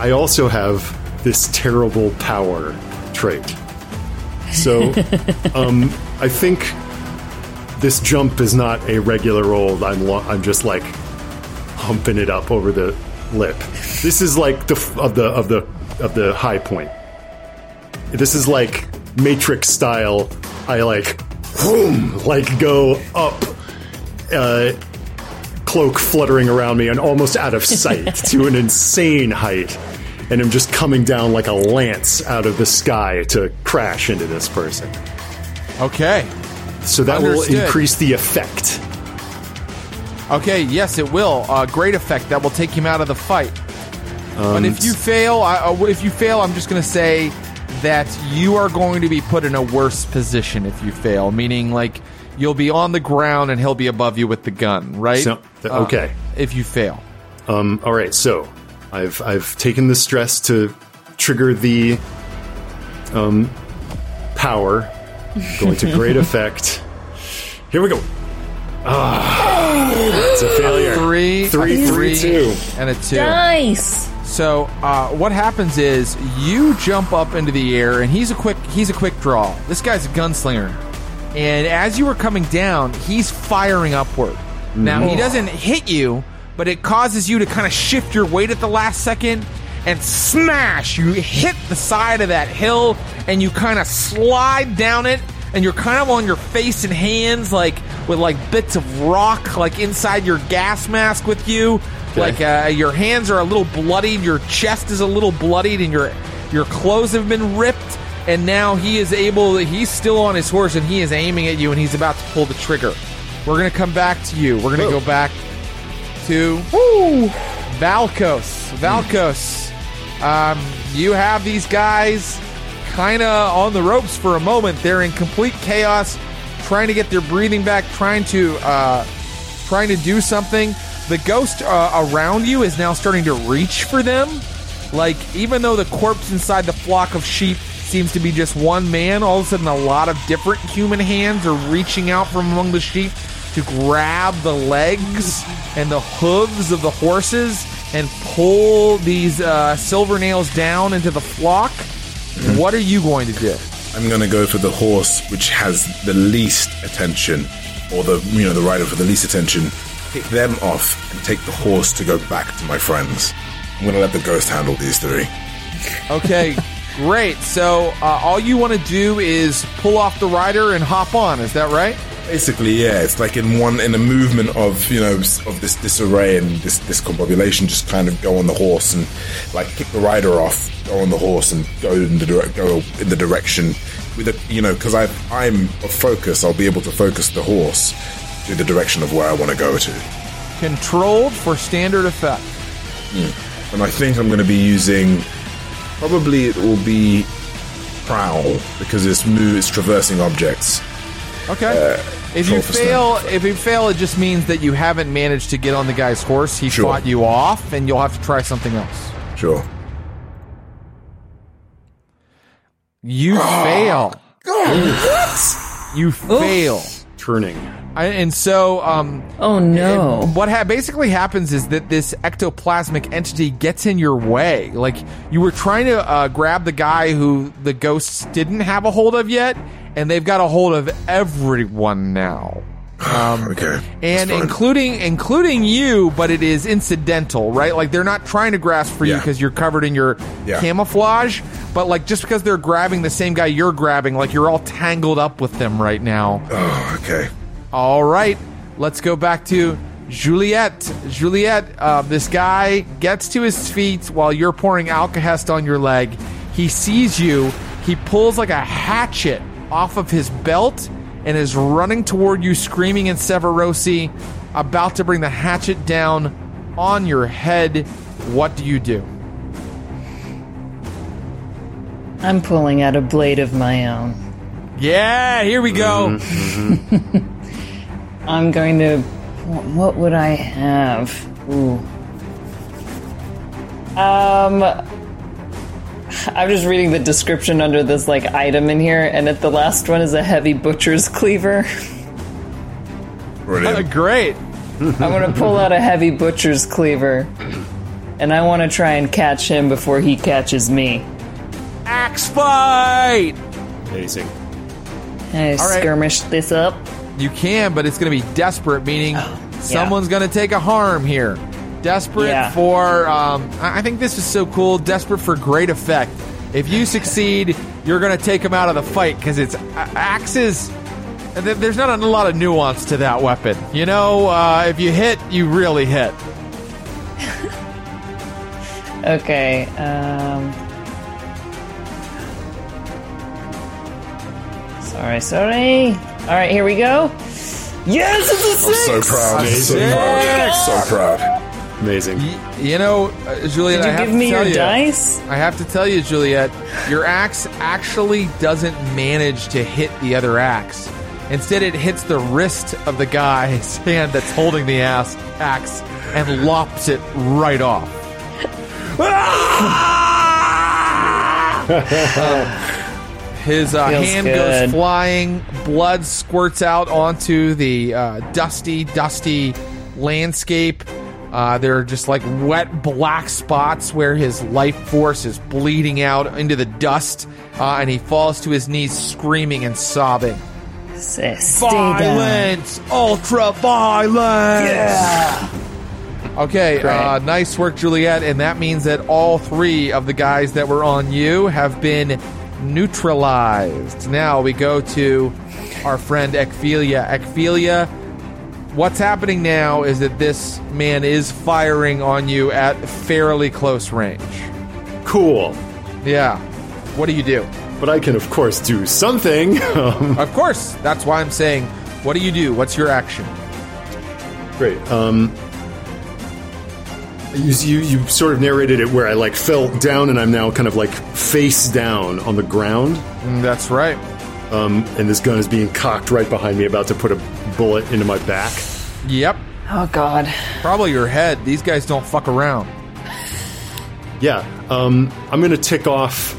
I also have this terrible power trait. So um, I think this jump is not a regular roll. I'm lo- I'm just like humping it up over the lip. This is like the f- of the of the of the high point. This is like Matrix style. I like boom, like go up, uh, cloak fluttering around me and almost out of sight to an insane height. And I'm just coming down like a lance out of the sky to crash into this person. Okay. So that will increase the effect. Okay, yes, it will. Uh, great effect. That will take him out of the fight. Um, but if you fail, I, uh, if you fail, I'm just going to say that you are going to be put in a worse position if you fail. Meaning, like you'll be on the ground and he'll be above you with the gun, right? So- th- Uh, okay. if you fail. Um, all right, so I've I've taken the stress to trigger the um, power, going to great effect. Here we go. Ah, it's a failure. Three, Three, a three, two. and a two. nice. So uh, what happens is you jump up into the air, and he's a quick he's a quick draw. This guy's a gunslinger, and as you were coming down, he's firing upward. Now he doesn't hit you, but it causes you to kind of shift your weight at the last second and smash. You hit the side of that hill, and you kind of slide down it. and you're kind of on your face and hands, like with like bits of rock, like inside your gas mask with you. Like uh, your hands are a little bloodied, your chest is a little bloodied, and your your clothes have been ripped. And now he is able. He's still on his horse, and he is aiming at you, and he's about to pull the trigger. We're gonna come back to you. We're gonna go back to woo, Valkos. Valkos, um, you have these guys kind of on the ropes for a moment. They're in complete chaos, trying to get their breathing back, trying to uh, trying to do something. The ghost uh, around you is now starting to reach for them. Like even though the corpse inside the flock of sheep seems to be just one man, all of a sudden a lot of different human hands are reaching out from among the sheep to grab the legs and the hooves of the horses and pull these uh, silver nails down into the flock. What are you going to do? I'm gonna go for the horse which has the least attention, or the you know the rider for the least attention. Pick them off and take the horse to go back to my friends. I'm gonna let the ghost handle these three. Okay, great. So uh, all you want to do is pull off the rider and hop on. Is that right? Basically, yeah, it's like in one in a movement of you know of this disarray and this discombobulation. just kind of go on the horse and like kick the rider off, go on the horse and go in the direct go in the direction with a you know because I I'm a focus, I'll be able to focus the horse to the direction of where I want to go to. Controlled for standard effect. And I think I'm going to be using probably it will be prowl because it's move it's traversing objects. Okay. Uh, if you control for fail, if you fail, it just means that you haven't managed to get on the guy's horse. He Sure. fought you off, and you'll have to try something else. Sure. You ah, fail. What? You fail. Turning. I, and so, um, Oh no. What ha- basically happens is that this ectoplasmic entity gets in your way. Like you were trying to uh, grab the guy who the ghosts didn't have a hold of yet, and they've got a hold of everyone now. Um, Okay. and including including you, but it is incidental, right? Like they're not trying to grasp for you because you're covered in your Yeah. camouflage, but like just because they're grabbing the same guy you're grabbing, like you're all tangled up with them right now. Oh, okay. All right, let's go back to Juliet. Juliet, uh, this guy gets to his feet while you're pouring Alkahest on your leg. He sees you. He pulls like a hatchet off of his belt and is running toward you, screaming in Severosi, about to bring the hatchet down on your head. What do you do? I'm pulling out a blade of my own. Yeah, here we go. I'm going to. What would I have? Ooh. Um. I'm just reading the description under this like item in here, and at the last one is a heavy butcher's cleaver. Uh, great. I'm gonna pull out a heavy butcher's cleaver, and I want to try and catch him before he catches me. Axe fight. Amazing. I All right. skirmish this up. You can, but it's going to be desperate, meaning someone's going to take a harm here. Desperate Yeah. for, um, I think this is so cool. Desperate for great effect. If you succeed, you're going to take him out of the fight because it's axes. th- There's not a lot of nuance to that weapon. You know, uh, if you hit, you really hit. Okay. Um. Sorry, sorry. All right, here we go. Yes, it's a I'm six. so proud. So Amazing. proud. So proud. Amazing. Y- You know, uh, Juliet, Did I you have give to me tell your you, dice? I have to tell you, Juliet, your axe actually doesn't manage to hit the other axe. Instead, it hits the wrist of the guy's hand that's holding the axe, axe and lops it right off. His uh, hand good. goes flying, blood squirts out onto the uh, dusty, dusty landscape. Uh, there are just like wet black spots where his life force is bleeding out into the dust, uh, and he falls to his knees, screaming and sobbing. Violence, ultra violence. Yeah. Okay, uh, nice work, Juliet, and that means that all three of the guys that were on you have been neutralized. Now we go to our friend Ecphelia. Ecphelia, what's happening now is that this man is firing on you at fairly close range. Cool. Yeah. What do you do? But I can, of course, do something. Of course, that's why I'm saying, what do you do? What's your action? Great. Um, you, you you sort of narrated it where I like fell down and I'm now kind of like face down on the ground, Mm, That's right. um, and this gun is being cocked right behind me, about to put a bullet into my back. Yep. Oh God. Probably your head. These guys don't fuck around. Yeah, um, I'm gonna tick off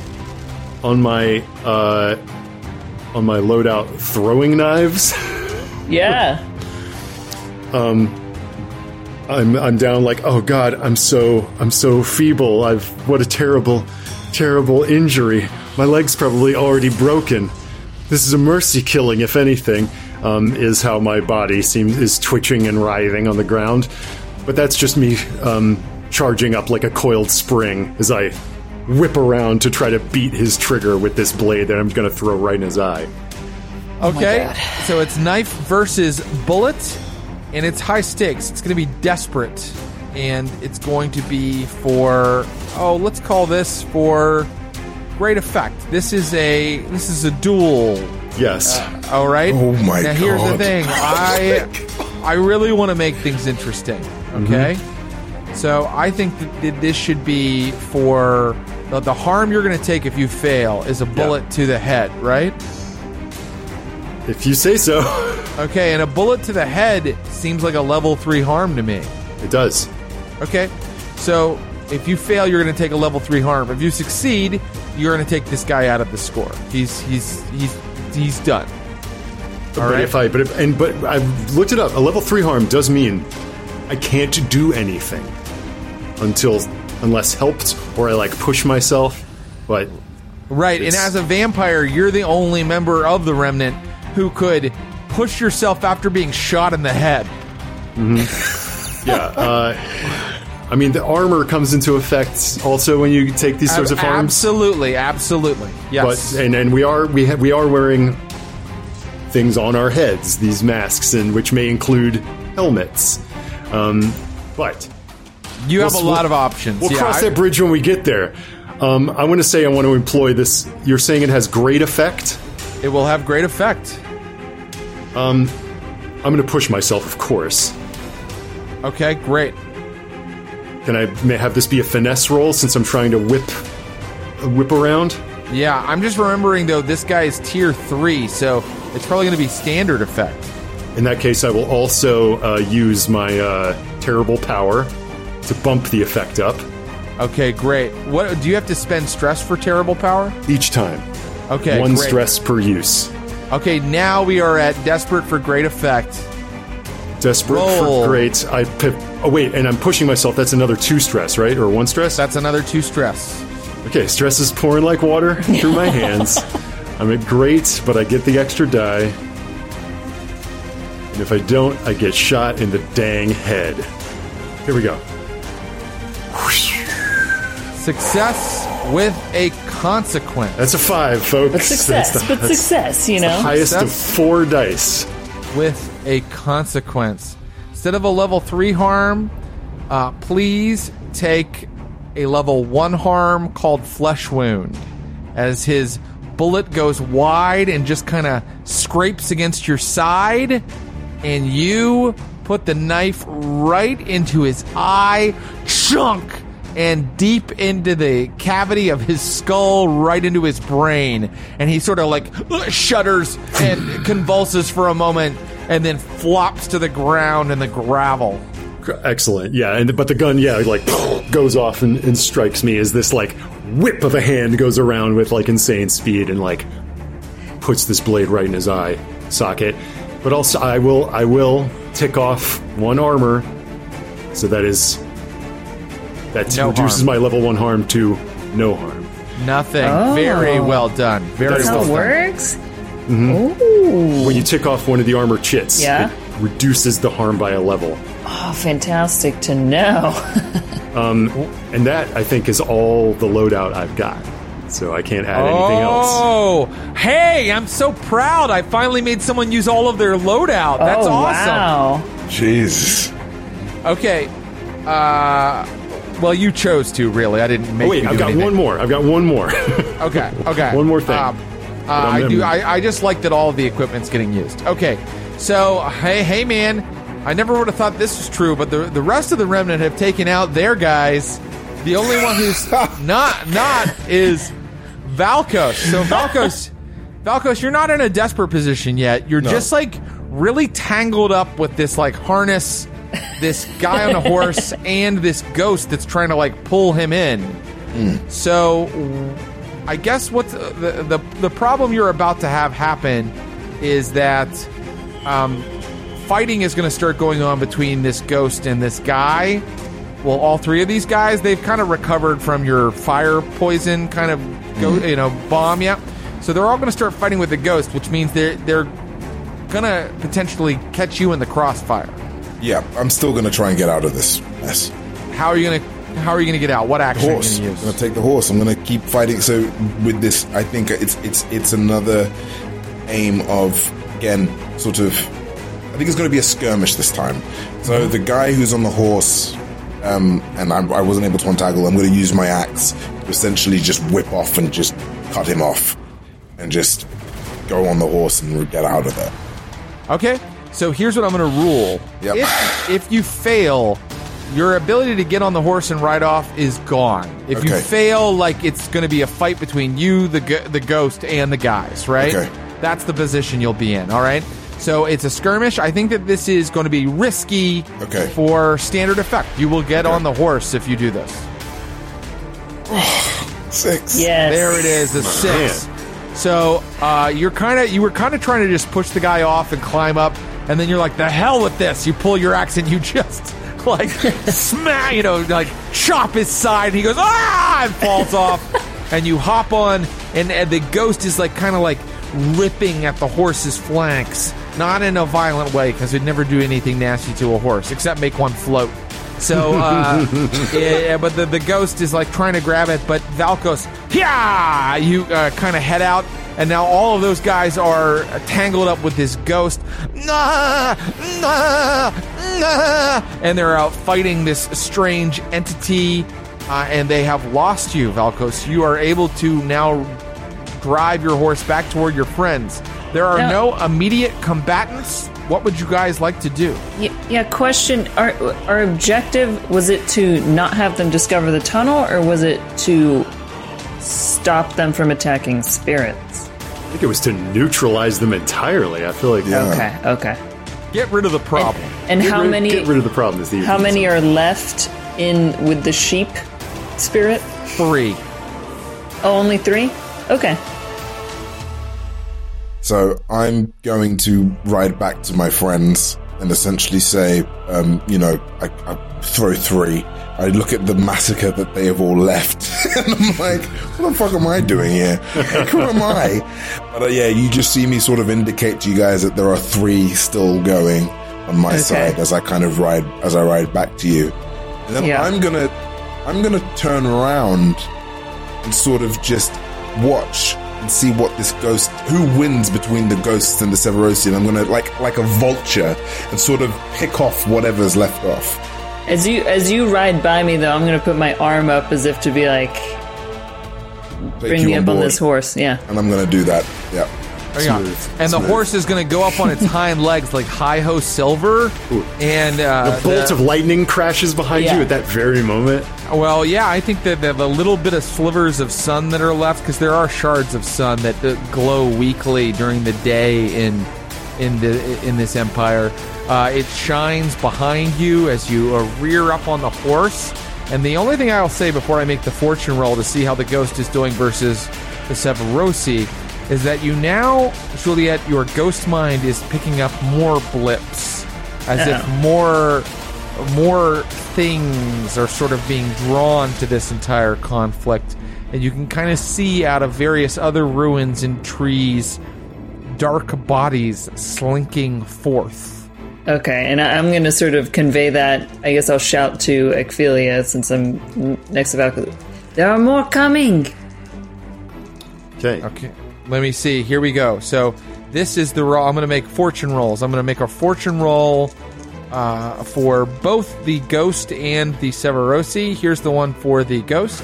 on my uh, on my loadout throwing knives. Yeah. I'm I'm down like oh god I'm so I'm so feeble. I've what a terrible terrible injury. My leg's probably already broken. This is a mercy killing if anything um, is how my body seems is twitching and writhing on the ground. But that's just me um, charging up like a coiled spring as I whip around to try to beat his trigger with this blade that I'm gonna throw right in his eye. Okay. So it's knife versus bullet, and it's high stakes. It's going to be desperate, and it's going to be for oh, let's call this for great effect. This is a this is a duel. yes uh, All right. Oh my now, here's the thing. I I really want to make things interesting. Okay. So I think that this should be for the, the harm you're going to take if you fail is a bullet to the head, right? If you say so Okay, and a bullet to the head seems like a level three harm to me. it does Okay, so if you fail, you're going to take a level three harm. If you succeed, you're going to take this guy out of the score. He's he's he's he's done. All but right. if I but if, and but I looked it up. A level three harm does mean I can't do anything until unless helped or I like push myself. But Right, and as a vampire, you're the only member of the remnant who could push yourself after being shot in the head. yeah, uh, I mean the armor comes into effect also when you take these sorts of harms. Absolutely, absolutely. Yes. But and and we are we ha- we are wearing things on our heads, these masks, and which may include helmets. Um, but you have a lot of options. We'll Yeah, cross I- that bridge when we get there. Um, I want to say I want to employ this. You're saying it has great effect. It will have great effect. Um, I'm going to push myself, of course. Okay, great. Can I may have this be a finesse roll since I'm trying to whip whip around? Yeah, I'm just remembering though this guy is tier three, so it's probably going to be standard effect. In that case, I will also uh, use my uh, terrible power to bump the effect up Okay, great. What do you have to spend stress for terrible power? each time. Okay, One great. stress per use. Okay, now we are at desperate for great effect. Desperate Roll. for great. I pi- oh wait, and I'm pushing myself. That's another two stress, right? Or one stress? That's another two stress. Okay, stress is pouring like water through my hands. I'm at great, but I get the extra die. And if I don't, I get shot in the dang head. Here we go. Success with a consequence. That's a five, folks. But success. That's the, but success, you the know? highest of four dice. with a consequence. Instead of a level 3 harm, uh, please take a level 1 harm called Flesh Wound. As his bullet goes wide and just kind of scrapes against your side, and you put the knife right into his eye, chunk, and deep into the cavity of his skull, right into his brain. And he sort of like uh, shudders and convulses for a moment, and then flops to the ground in the gravel. Excellent. Yeah, and but the gun, yeah, like goes off and, and strikes me as this like whip of a hand goes around with like insane speed and like puts this blade right in his eye socket. But also, I will I will tick off one armor, so that is that No reduces harm. my level one harm to no harm. Nothing. Oh. Very well done. Very That's well How it done. works? When you tick off one of the armor chits, Yeah. it reduces the harm by a level. Oh, fantastic to know. Um, and that I think is all the loadout I've got. so I can't add anything else. Oh, hey, I'm so proud. I finally made someone use all of their loadout. That's oh, awesome. Wow. Jesus. Okay. Uh, well, you chose to, really. I didn't make Oh, wait, I've got anything. one more. I've got one more. Okay, okay. One more thing. Um, uh, I do. I, I just like that all of the equipment's getting used. Okay, so hey, hey, man. I never would have thought this was true, but the the rest of the remnant have taken out their guys. The only one who's not not is Valkos. So Valkos, Valkos, you're not in a desperate position yet. You're No. just like really tangled up with this like harness, this guy on a horse, and this ghost that's trying to like pull him in. Hmm. So, I guess what's uh, the, the the problem you're about to have happen is that um, fighting is going to start going on between this ghost and this guy. Well, all three of these guys, they've kind of recovered from your fire poison kind of go, mm-hmm. you know bomb, yeah. So they're all going to start fighting with the ghost, which means they're they're going to potentially catch you in the crossfire. Yeah, I'm still gonna try and get out of this mess. How are you to how are you to get out? What action Horse. are you I'm to take the horse. I'm gonna keep fighting. So with this, I think it's it's it's another aim of again sort of. I think it's to be a skirmish this time. So the guy who's on the horse, um, and I, I wasn't able to untangle. I'm to use my axe to essentially just whip off and just cut him off, and just go on the horse and get out of there. Okay, so here's what I'm going to rule. Yep. If, if you fail, your ability to get on the horse and ride off is gone. If you Okay. fail, like it's going to be a fight between you, the go- the ghost, and the guys, right? Okay. That's the position you'll be in. All right. So it's a skirmish. I think that this is going to be risky Okay. for standard effect. You will get Okay. on the horse if you do this. Six. Yes. There it is, a six. So uh, you're kind of you were kind of trying to just push the guy off and climb up, and then you're like, the hell with this! You pull your axe and you just like smack, you know, like chop his side. And he goes ah, and falls off, and you hop on, and, and the ghost is like kind of like ripping at the horse's flanks, not in a violent way because it'd never do anything nasty to a horse except make one float. So, uh, yeah, but the, the ghost is like trying to grab it, but Valkos, yeah, you uh, kind of head out, and now all of those guys are tangled up with this ghost, nah, nah, nah, and they're out fighting this strange entity, uh, and they have lost you, Valkos. You are able to now drive your horse back toward your friends. There are Now- no immediate combatants. What would you guys like to do? Yeah, yeah, question. Our, our objective was it to not have them discover the tunnel, or was it to stop them from attacking spirits? I think it was to neutralize them entirely. I feel like Yeah. Okay, okay. Get rid of the problem. And Get how rid, many? Get rid of the problem. Is the How many are left in with the sheep spirit? Three. Oh, only three. Okay. So I'm going to ride back to my friends and essentially say, um, you know, I, I throw three. I look at the massacre that they have all left, and I'm like, what the fuck am I doing here? Who am I? But uh, yeah, you just see me sort of indicate to you guys that there are three still going on my side as I kind of ride as I ride back to you, and then Yeah. I'm gonna I'm gonna turn around and sort of just watch and see what this ghost who wins between the ghosts and the Severosian. I'm gonna like like a vulture and sort of pick off whatever's left off. As you as you ride by me, though, I'm to put my arm up as if to be like, Take bring me up on this horse. Yeah. and I'm gonna do that. Yeah. Smooth. And the Smooth. horse is going to go up on its hind legs like Hi Ho Silver. And uh, A bolt the- of lightning crashes behind Yeah. you at that very moment. well, yeah, I think that the, the little bit of slivers of sun that are left, because there are shards of sun that uh, glow weakly during the day in in the in this empire. Uh, it shines behind you as you uh, rear up on the horse. And the only thing I'll say before I make the fortune roll to see how the ghost is doing versus the Severosi is that you now, Juliet, your ghost mind is picking up more blips, as if more more things are sort of being drawn to this entire conflict, and you can kind of see out of various other ruins and trees dark bodies slinking forth. Okay, and I, I'm going to sort of convey that. I guess I'll shout to Ecphelia since I'm next to Valkyrie. There are more coming. Okay. Okay. Let me see. Here we go. So this is the roll. I'm going to make fortune rolls. I'm going to make a fortune roll uh, for both the ghost and the Severosi. Here's the one for the ghost.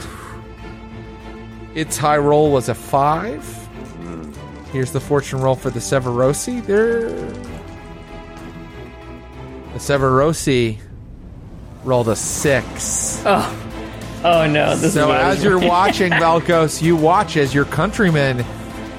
Its high roll was a five. Here's the fortune roll for the Severosi. There. The Severosi rolled a six. Oh, oh no! This So is as you're watching Valkos, you watch as your countrymen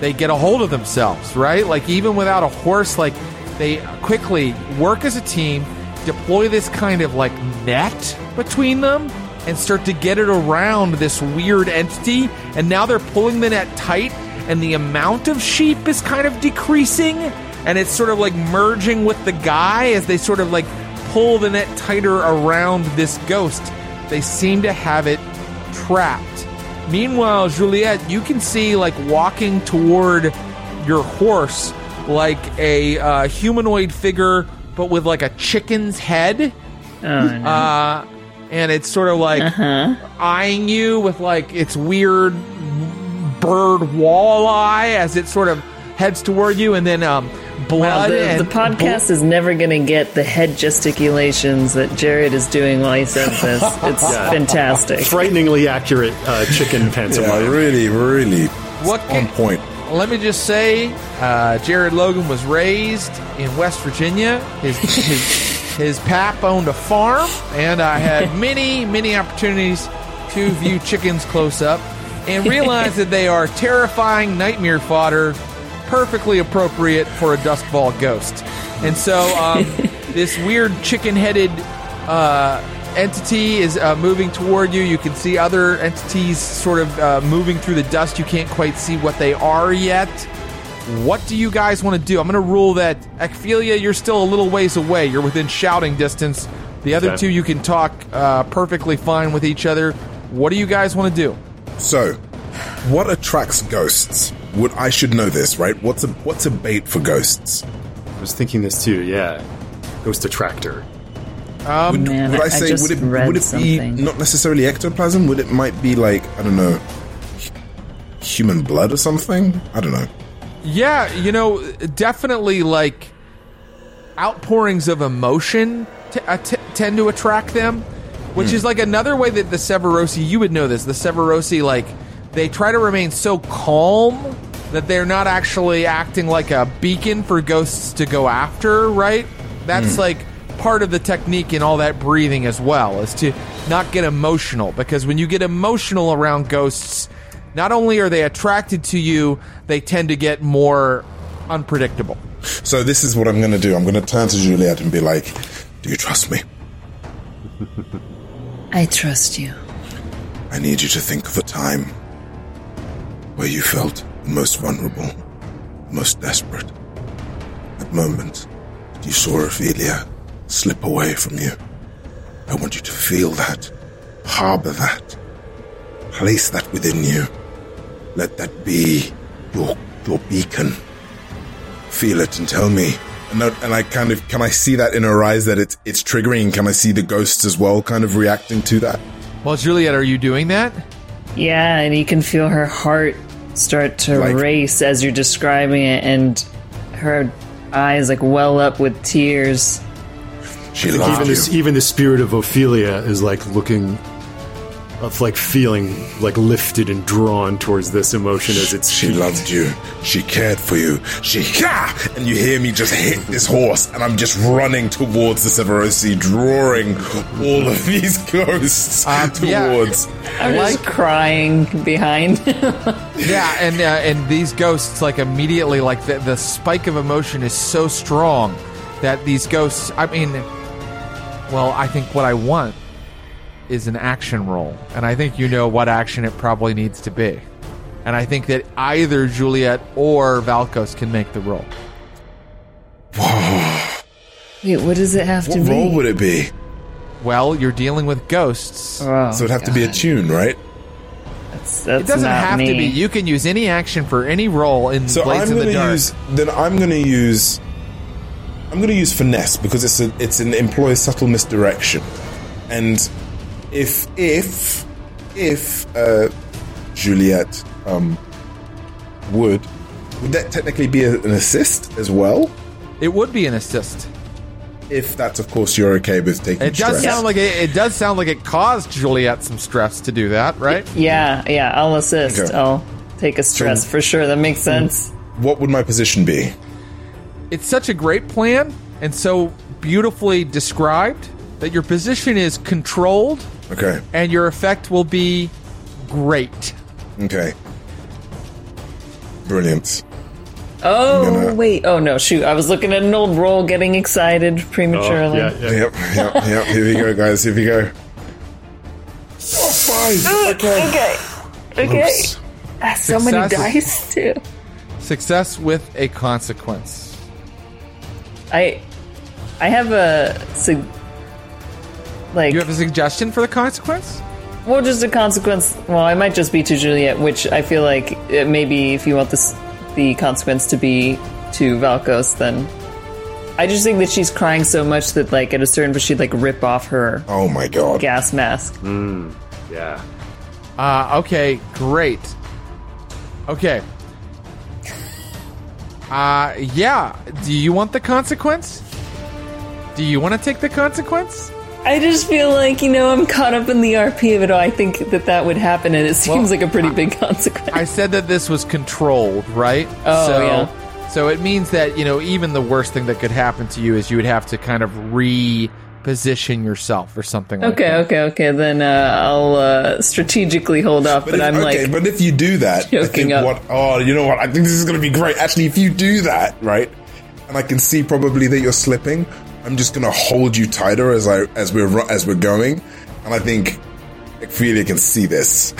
they get a hold of themselves, right? Like even without a horse, like they quickly work as a team, deploy this kind of like net between them, and start to get it around this weird entity. And now they're pulling the net tight, and the amount of sheep is kind of decreasing, and it's sort of like merging with the guy as they sort of like pull the net tighter around this ghost. They seem to have it trapped. Meanwhile, Juliet, you can see like walking toward your horse like a uh, humanoid figure, but with like a chicken's head. Oh, no. Uh, and it's sort of like eyeing you with like its weird bird walleye as it sort of heads toward you, and then um, Wow, blood. the, the podcast is never going to get the head gesticulations that Jared is doing while he says this. It's Yeah. fantastic. Frighteningly accurate uh, chicken Yeah, really, really What on can, point. Let me just say, uh, Jared Logan was raised in West Virginia. His his, his pap owned a farm, and I had many many opportunities to view chickens close up and realize that they are terrifying nightmare fodder, perfectly appropriate for a Duskwall ghost. And so, um, this weird chicken-headed uh, entity is uh, moving toward you. You can see other entities sort of uh, moving through the dust. You can't quite see what they are yet. What do you guys want to do? I'm going to rule that Ecphelia, you're still a little ways away. You're within shouting distance. The other Okay. two, you can talk uh, perfectly fine with each other. What do you guys want to do? So, what attracts ghosts? Would I should know this, right? What's a what's a bait for ghosts? I was thinking this too. Yeah, ghost attractor. Um, Would, Man, would I- I I say just would it would it something. be not necessarily ectoplasm? Would it might be like I don't know, human blood or something? I don't know. Yeah, you know, definitely like outpourings of emotion t- uh, t- tend to attract them, which is like another way that the Severosi, you would know this, the Severosi, like, they try to remain so calm that they're not actually acting like a beacon for ghosts to go after, right? That's hmm. like part of the technique in all that breathing as well, is to not get emotional, because when you get emotional around ghosts, not only are they attracted to you, they tend to get more unpredictable. So this is what I'm going to do. I'm going to turn to Juliet and be like, "Do you trust me? I trust you. I need you to think of a time where you felt most vulnerable, most desperate. That moment you saw Ophelia slip away from you. I want you to feel that, harbor that, place that within you. Let that be your your beacon. Feel it and tell me. And, I- and I kind of can I see that in her eyes that it's it's triggering. Can I see the ghosts as well, kind of reacting to that? Well, Juliet, are you doing that? Yeah, and you can feel her heart start to Like- race as you're describing it, and her eyes like well up with tears. She Like loves even you. this, even the spirit of Ophelia is like looking, of like feeling like lifted and drawn towards this emotion as it's She loved you. She cared for you. She yeah, and you hear me just hit this horse, and I'm just running towards the Severosi, drawing all of these ghosts Um, yeah. towards. I'm like crying behind. Yeah, and uh, and these ghosts like immediately like the the spike of emotion is so strong that these ghosts. I mean, well, I think what I want is an action roll, and I think you know what action it probably needs to be, and I think that either Juliet or Valkos can make the roll. Wait, what does it have to What be? What role would it be? Well, you're dealing with ghosts. Oh, So it'd have to be a tune, right? that's, that's It doesn't not have me. to be. You can use any action for any role in So Blades I'm in the going to Dark. use then I'm going to use I'm going to use finesse because it's a it's an employ subtle misdirection, and if if if uh, Juliet um, would. Would that technically be a- an assist as well? It would be an assist. If that's, of course, you're okay with taking It does stress. sound like it, it does sound like it caused Juliet some stress to do that, right? Yeah, yeah, I'll assist. Okay. I'll take a stress for sure. That makes sense. what would my position be? It's such a great plan and so beautifully described that your position is controlled Okay. and your effect will be great. Okay. Brilliant. Oh, gonna- wait. Oh, no, shoot. I was looking at an old roll, getting excited prematurely. Oh, yeah, yeah. Yep, yep, yep. Here we go, guys. Here we go. Oh, five. Okay. Okay. Okay. Ah, so many Success. dice, too. Success with a consequence. I I have a sig- like You have a suggestion for the consequence? well just a consequence well I might just be to Juliet which I feel like it maybe if you want this the consequence to be to Valkos then I just think that she's crying so much that like at a certain point she'd like rip off her Oh my god. gas mask. Yeah. Uh, okay, great. Okay. Uh, yeah. Do you want the consequence? Do you want to take the consequence? I just feel like you know I'm caught up in the RP of it all. I think that that would happen and it seems like a pretty big consequence. I said that this was controlled, right? Oh, so, yeah. So it means that, you know, even the worst thing that could happen to you is you would have to kind of reposition yourself or something like Okay, that. okay, okay. Okay. Then uh, I'll uh, strategically hold off, but, if- I'm okay, like, but if you do that, I think up. what? Oh, you know what? I think this is going to be great. Actually, if you do that, right, and I can see probably that you're slipping, I'm just going to hold you tighter as I as we're ru- as we're going, and I think Ophelia can see this.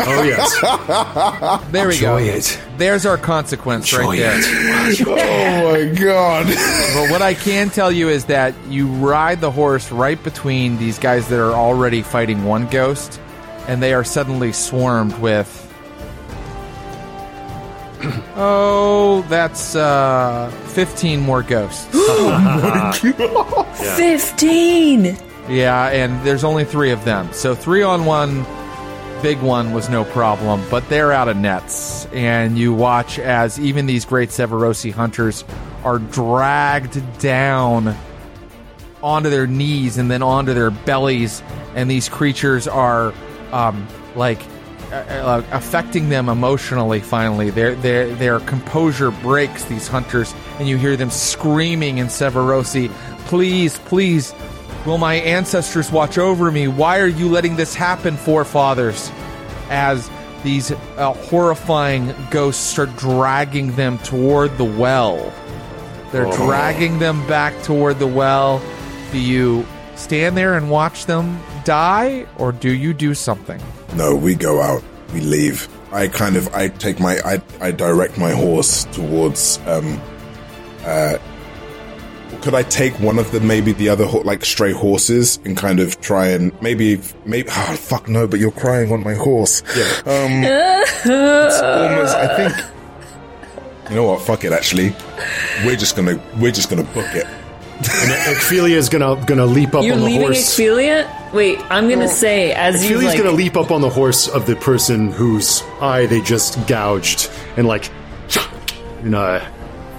Oh yes. There we Enjoy go. it. There's our consequence right Enjoy there. it. oh my god! But what I can tell you is that you ride the horse right between these guys that are already fighting one ghost, and they are suddenly swarmed with. Oh, that's uh, 15 more ghosts. fifteen. yeah, and there's only three of them. So three on one big one was no problem, but they're out of nets. And you watch as even these great Severosi hunters are dragged down onto their knees and then onto their bellies, and these creatures are um, like uh, uh, affecting them emotionally. Finally, their their their composure breaks. These hunters, and you hear them screaming in Severosi, "Please, please, will my ancestors watch over me? Why are you letting this happen, forefathers?" As these uh, horrifying ghosts start dragging them toward the well. They're dragging them back toward the well. Do you stand there and watch them die, or do you do something? No, we go out. We leave. I kind of I take my I I direct my horse towards um uh could I take one of the maybe the other ho- like stray horses and kind of try and maybe maybe oh fuck no but you're crying on my horse. Yeah. Um it's almost I think You know what? Fuck it actually. We're just going to we're just going to book it. Ophelia's gonna gonna leap up You're on the leaving horse. You Wait, I'm gonna say as you Ophelia's like. gonna leap up on the horse of the person whose eye they just gouged and like, and uh,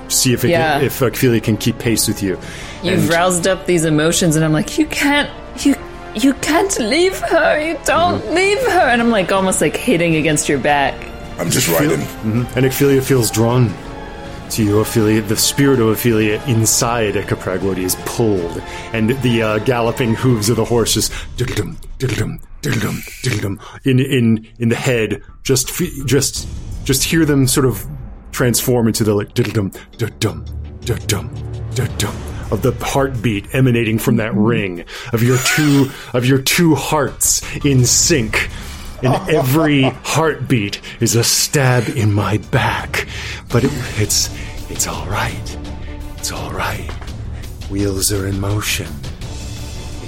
see if it Yeah. can, if Ophelia can keep pace with you. You've And- roused up these emotions, and I'm like, you can't, you, you can't leave her. You don't Mm-hmm. leave her. And I'm like almost like hitting against your back. I'm just Feel- riding. Mhm. And Ophelia feels drawn to you, Ophelia. The spirit of Ophelia inside Capragwody is pulled, and the uh, galloping hooves of the horse just diddle-dum, diddle-dum, diddle-dum, diddle-dum, in in in the head. Just just just hear them sort of transform into the like diddle-dum, diddle-dum, diddle-dum, diddle-dum of the heartbeat emanating from that ring of your two of your two hearts in sync and every heartbeat is a stab in my back. But it, it's it's all right. It's all right. Wheels are in motion.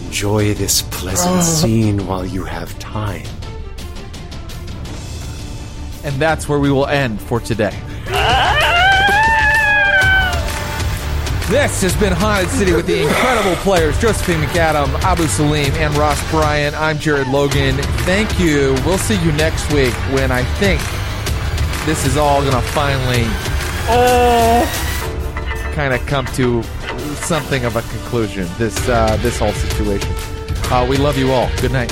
Enjoy this pleasant ah. scene while you have time. And that's where we will end for today. Ah! This has been Haunted City with the incredible players Josephine McAdam, Abu Salim, and Ross Bryant. I'm Jared Logan. Thank you. We'll see you next week when I think this is all gonna finally uh, kind of come to something of a conclusion. This uh, this whole situation. Uh, we love you all. Good night.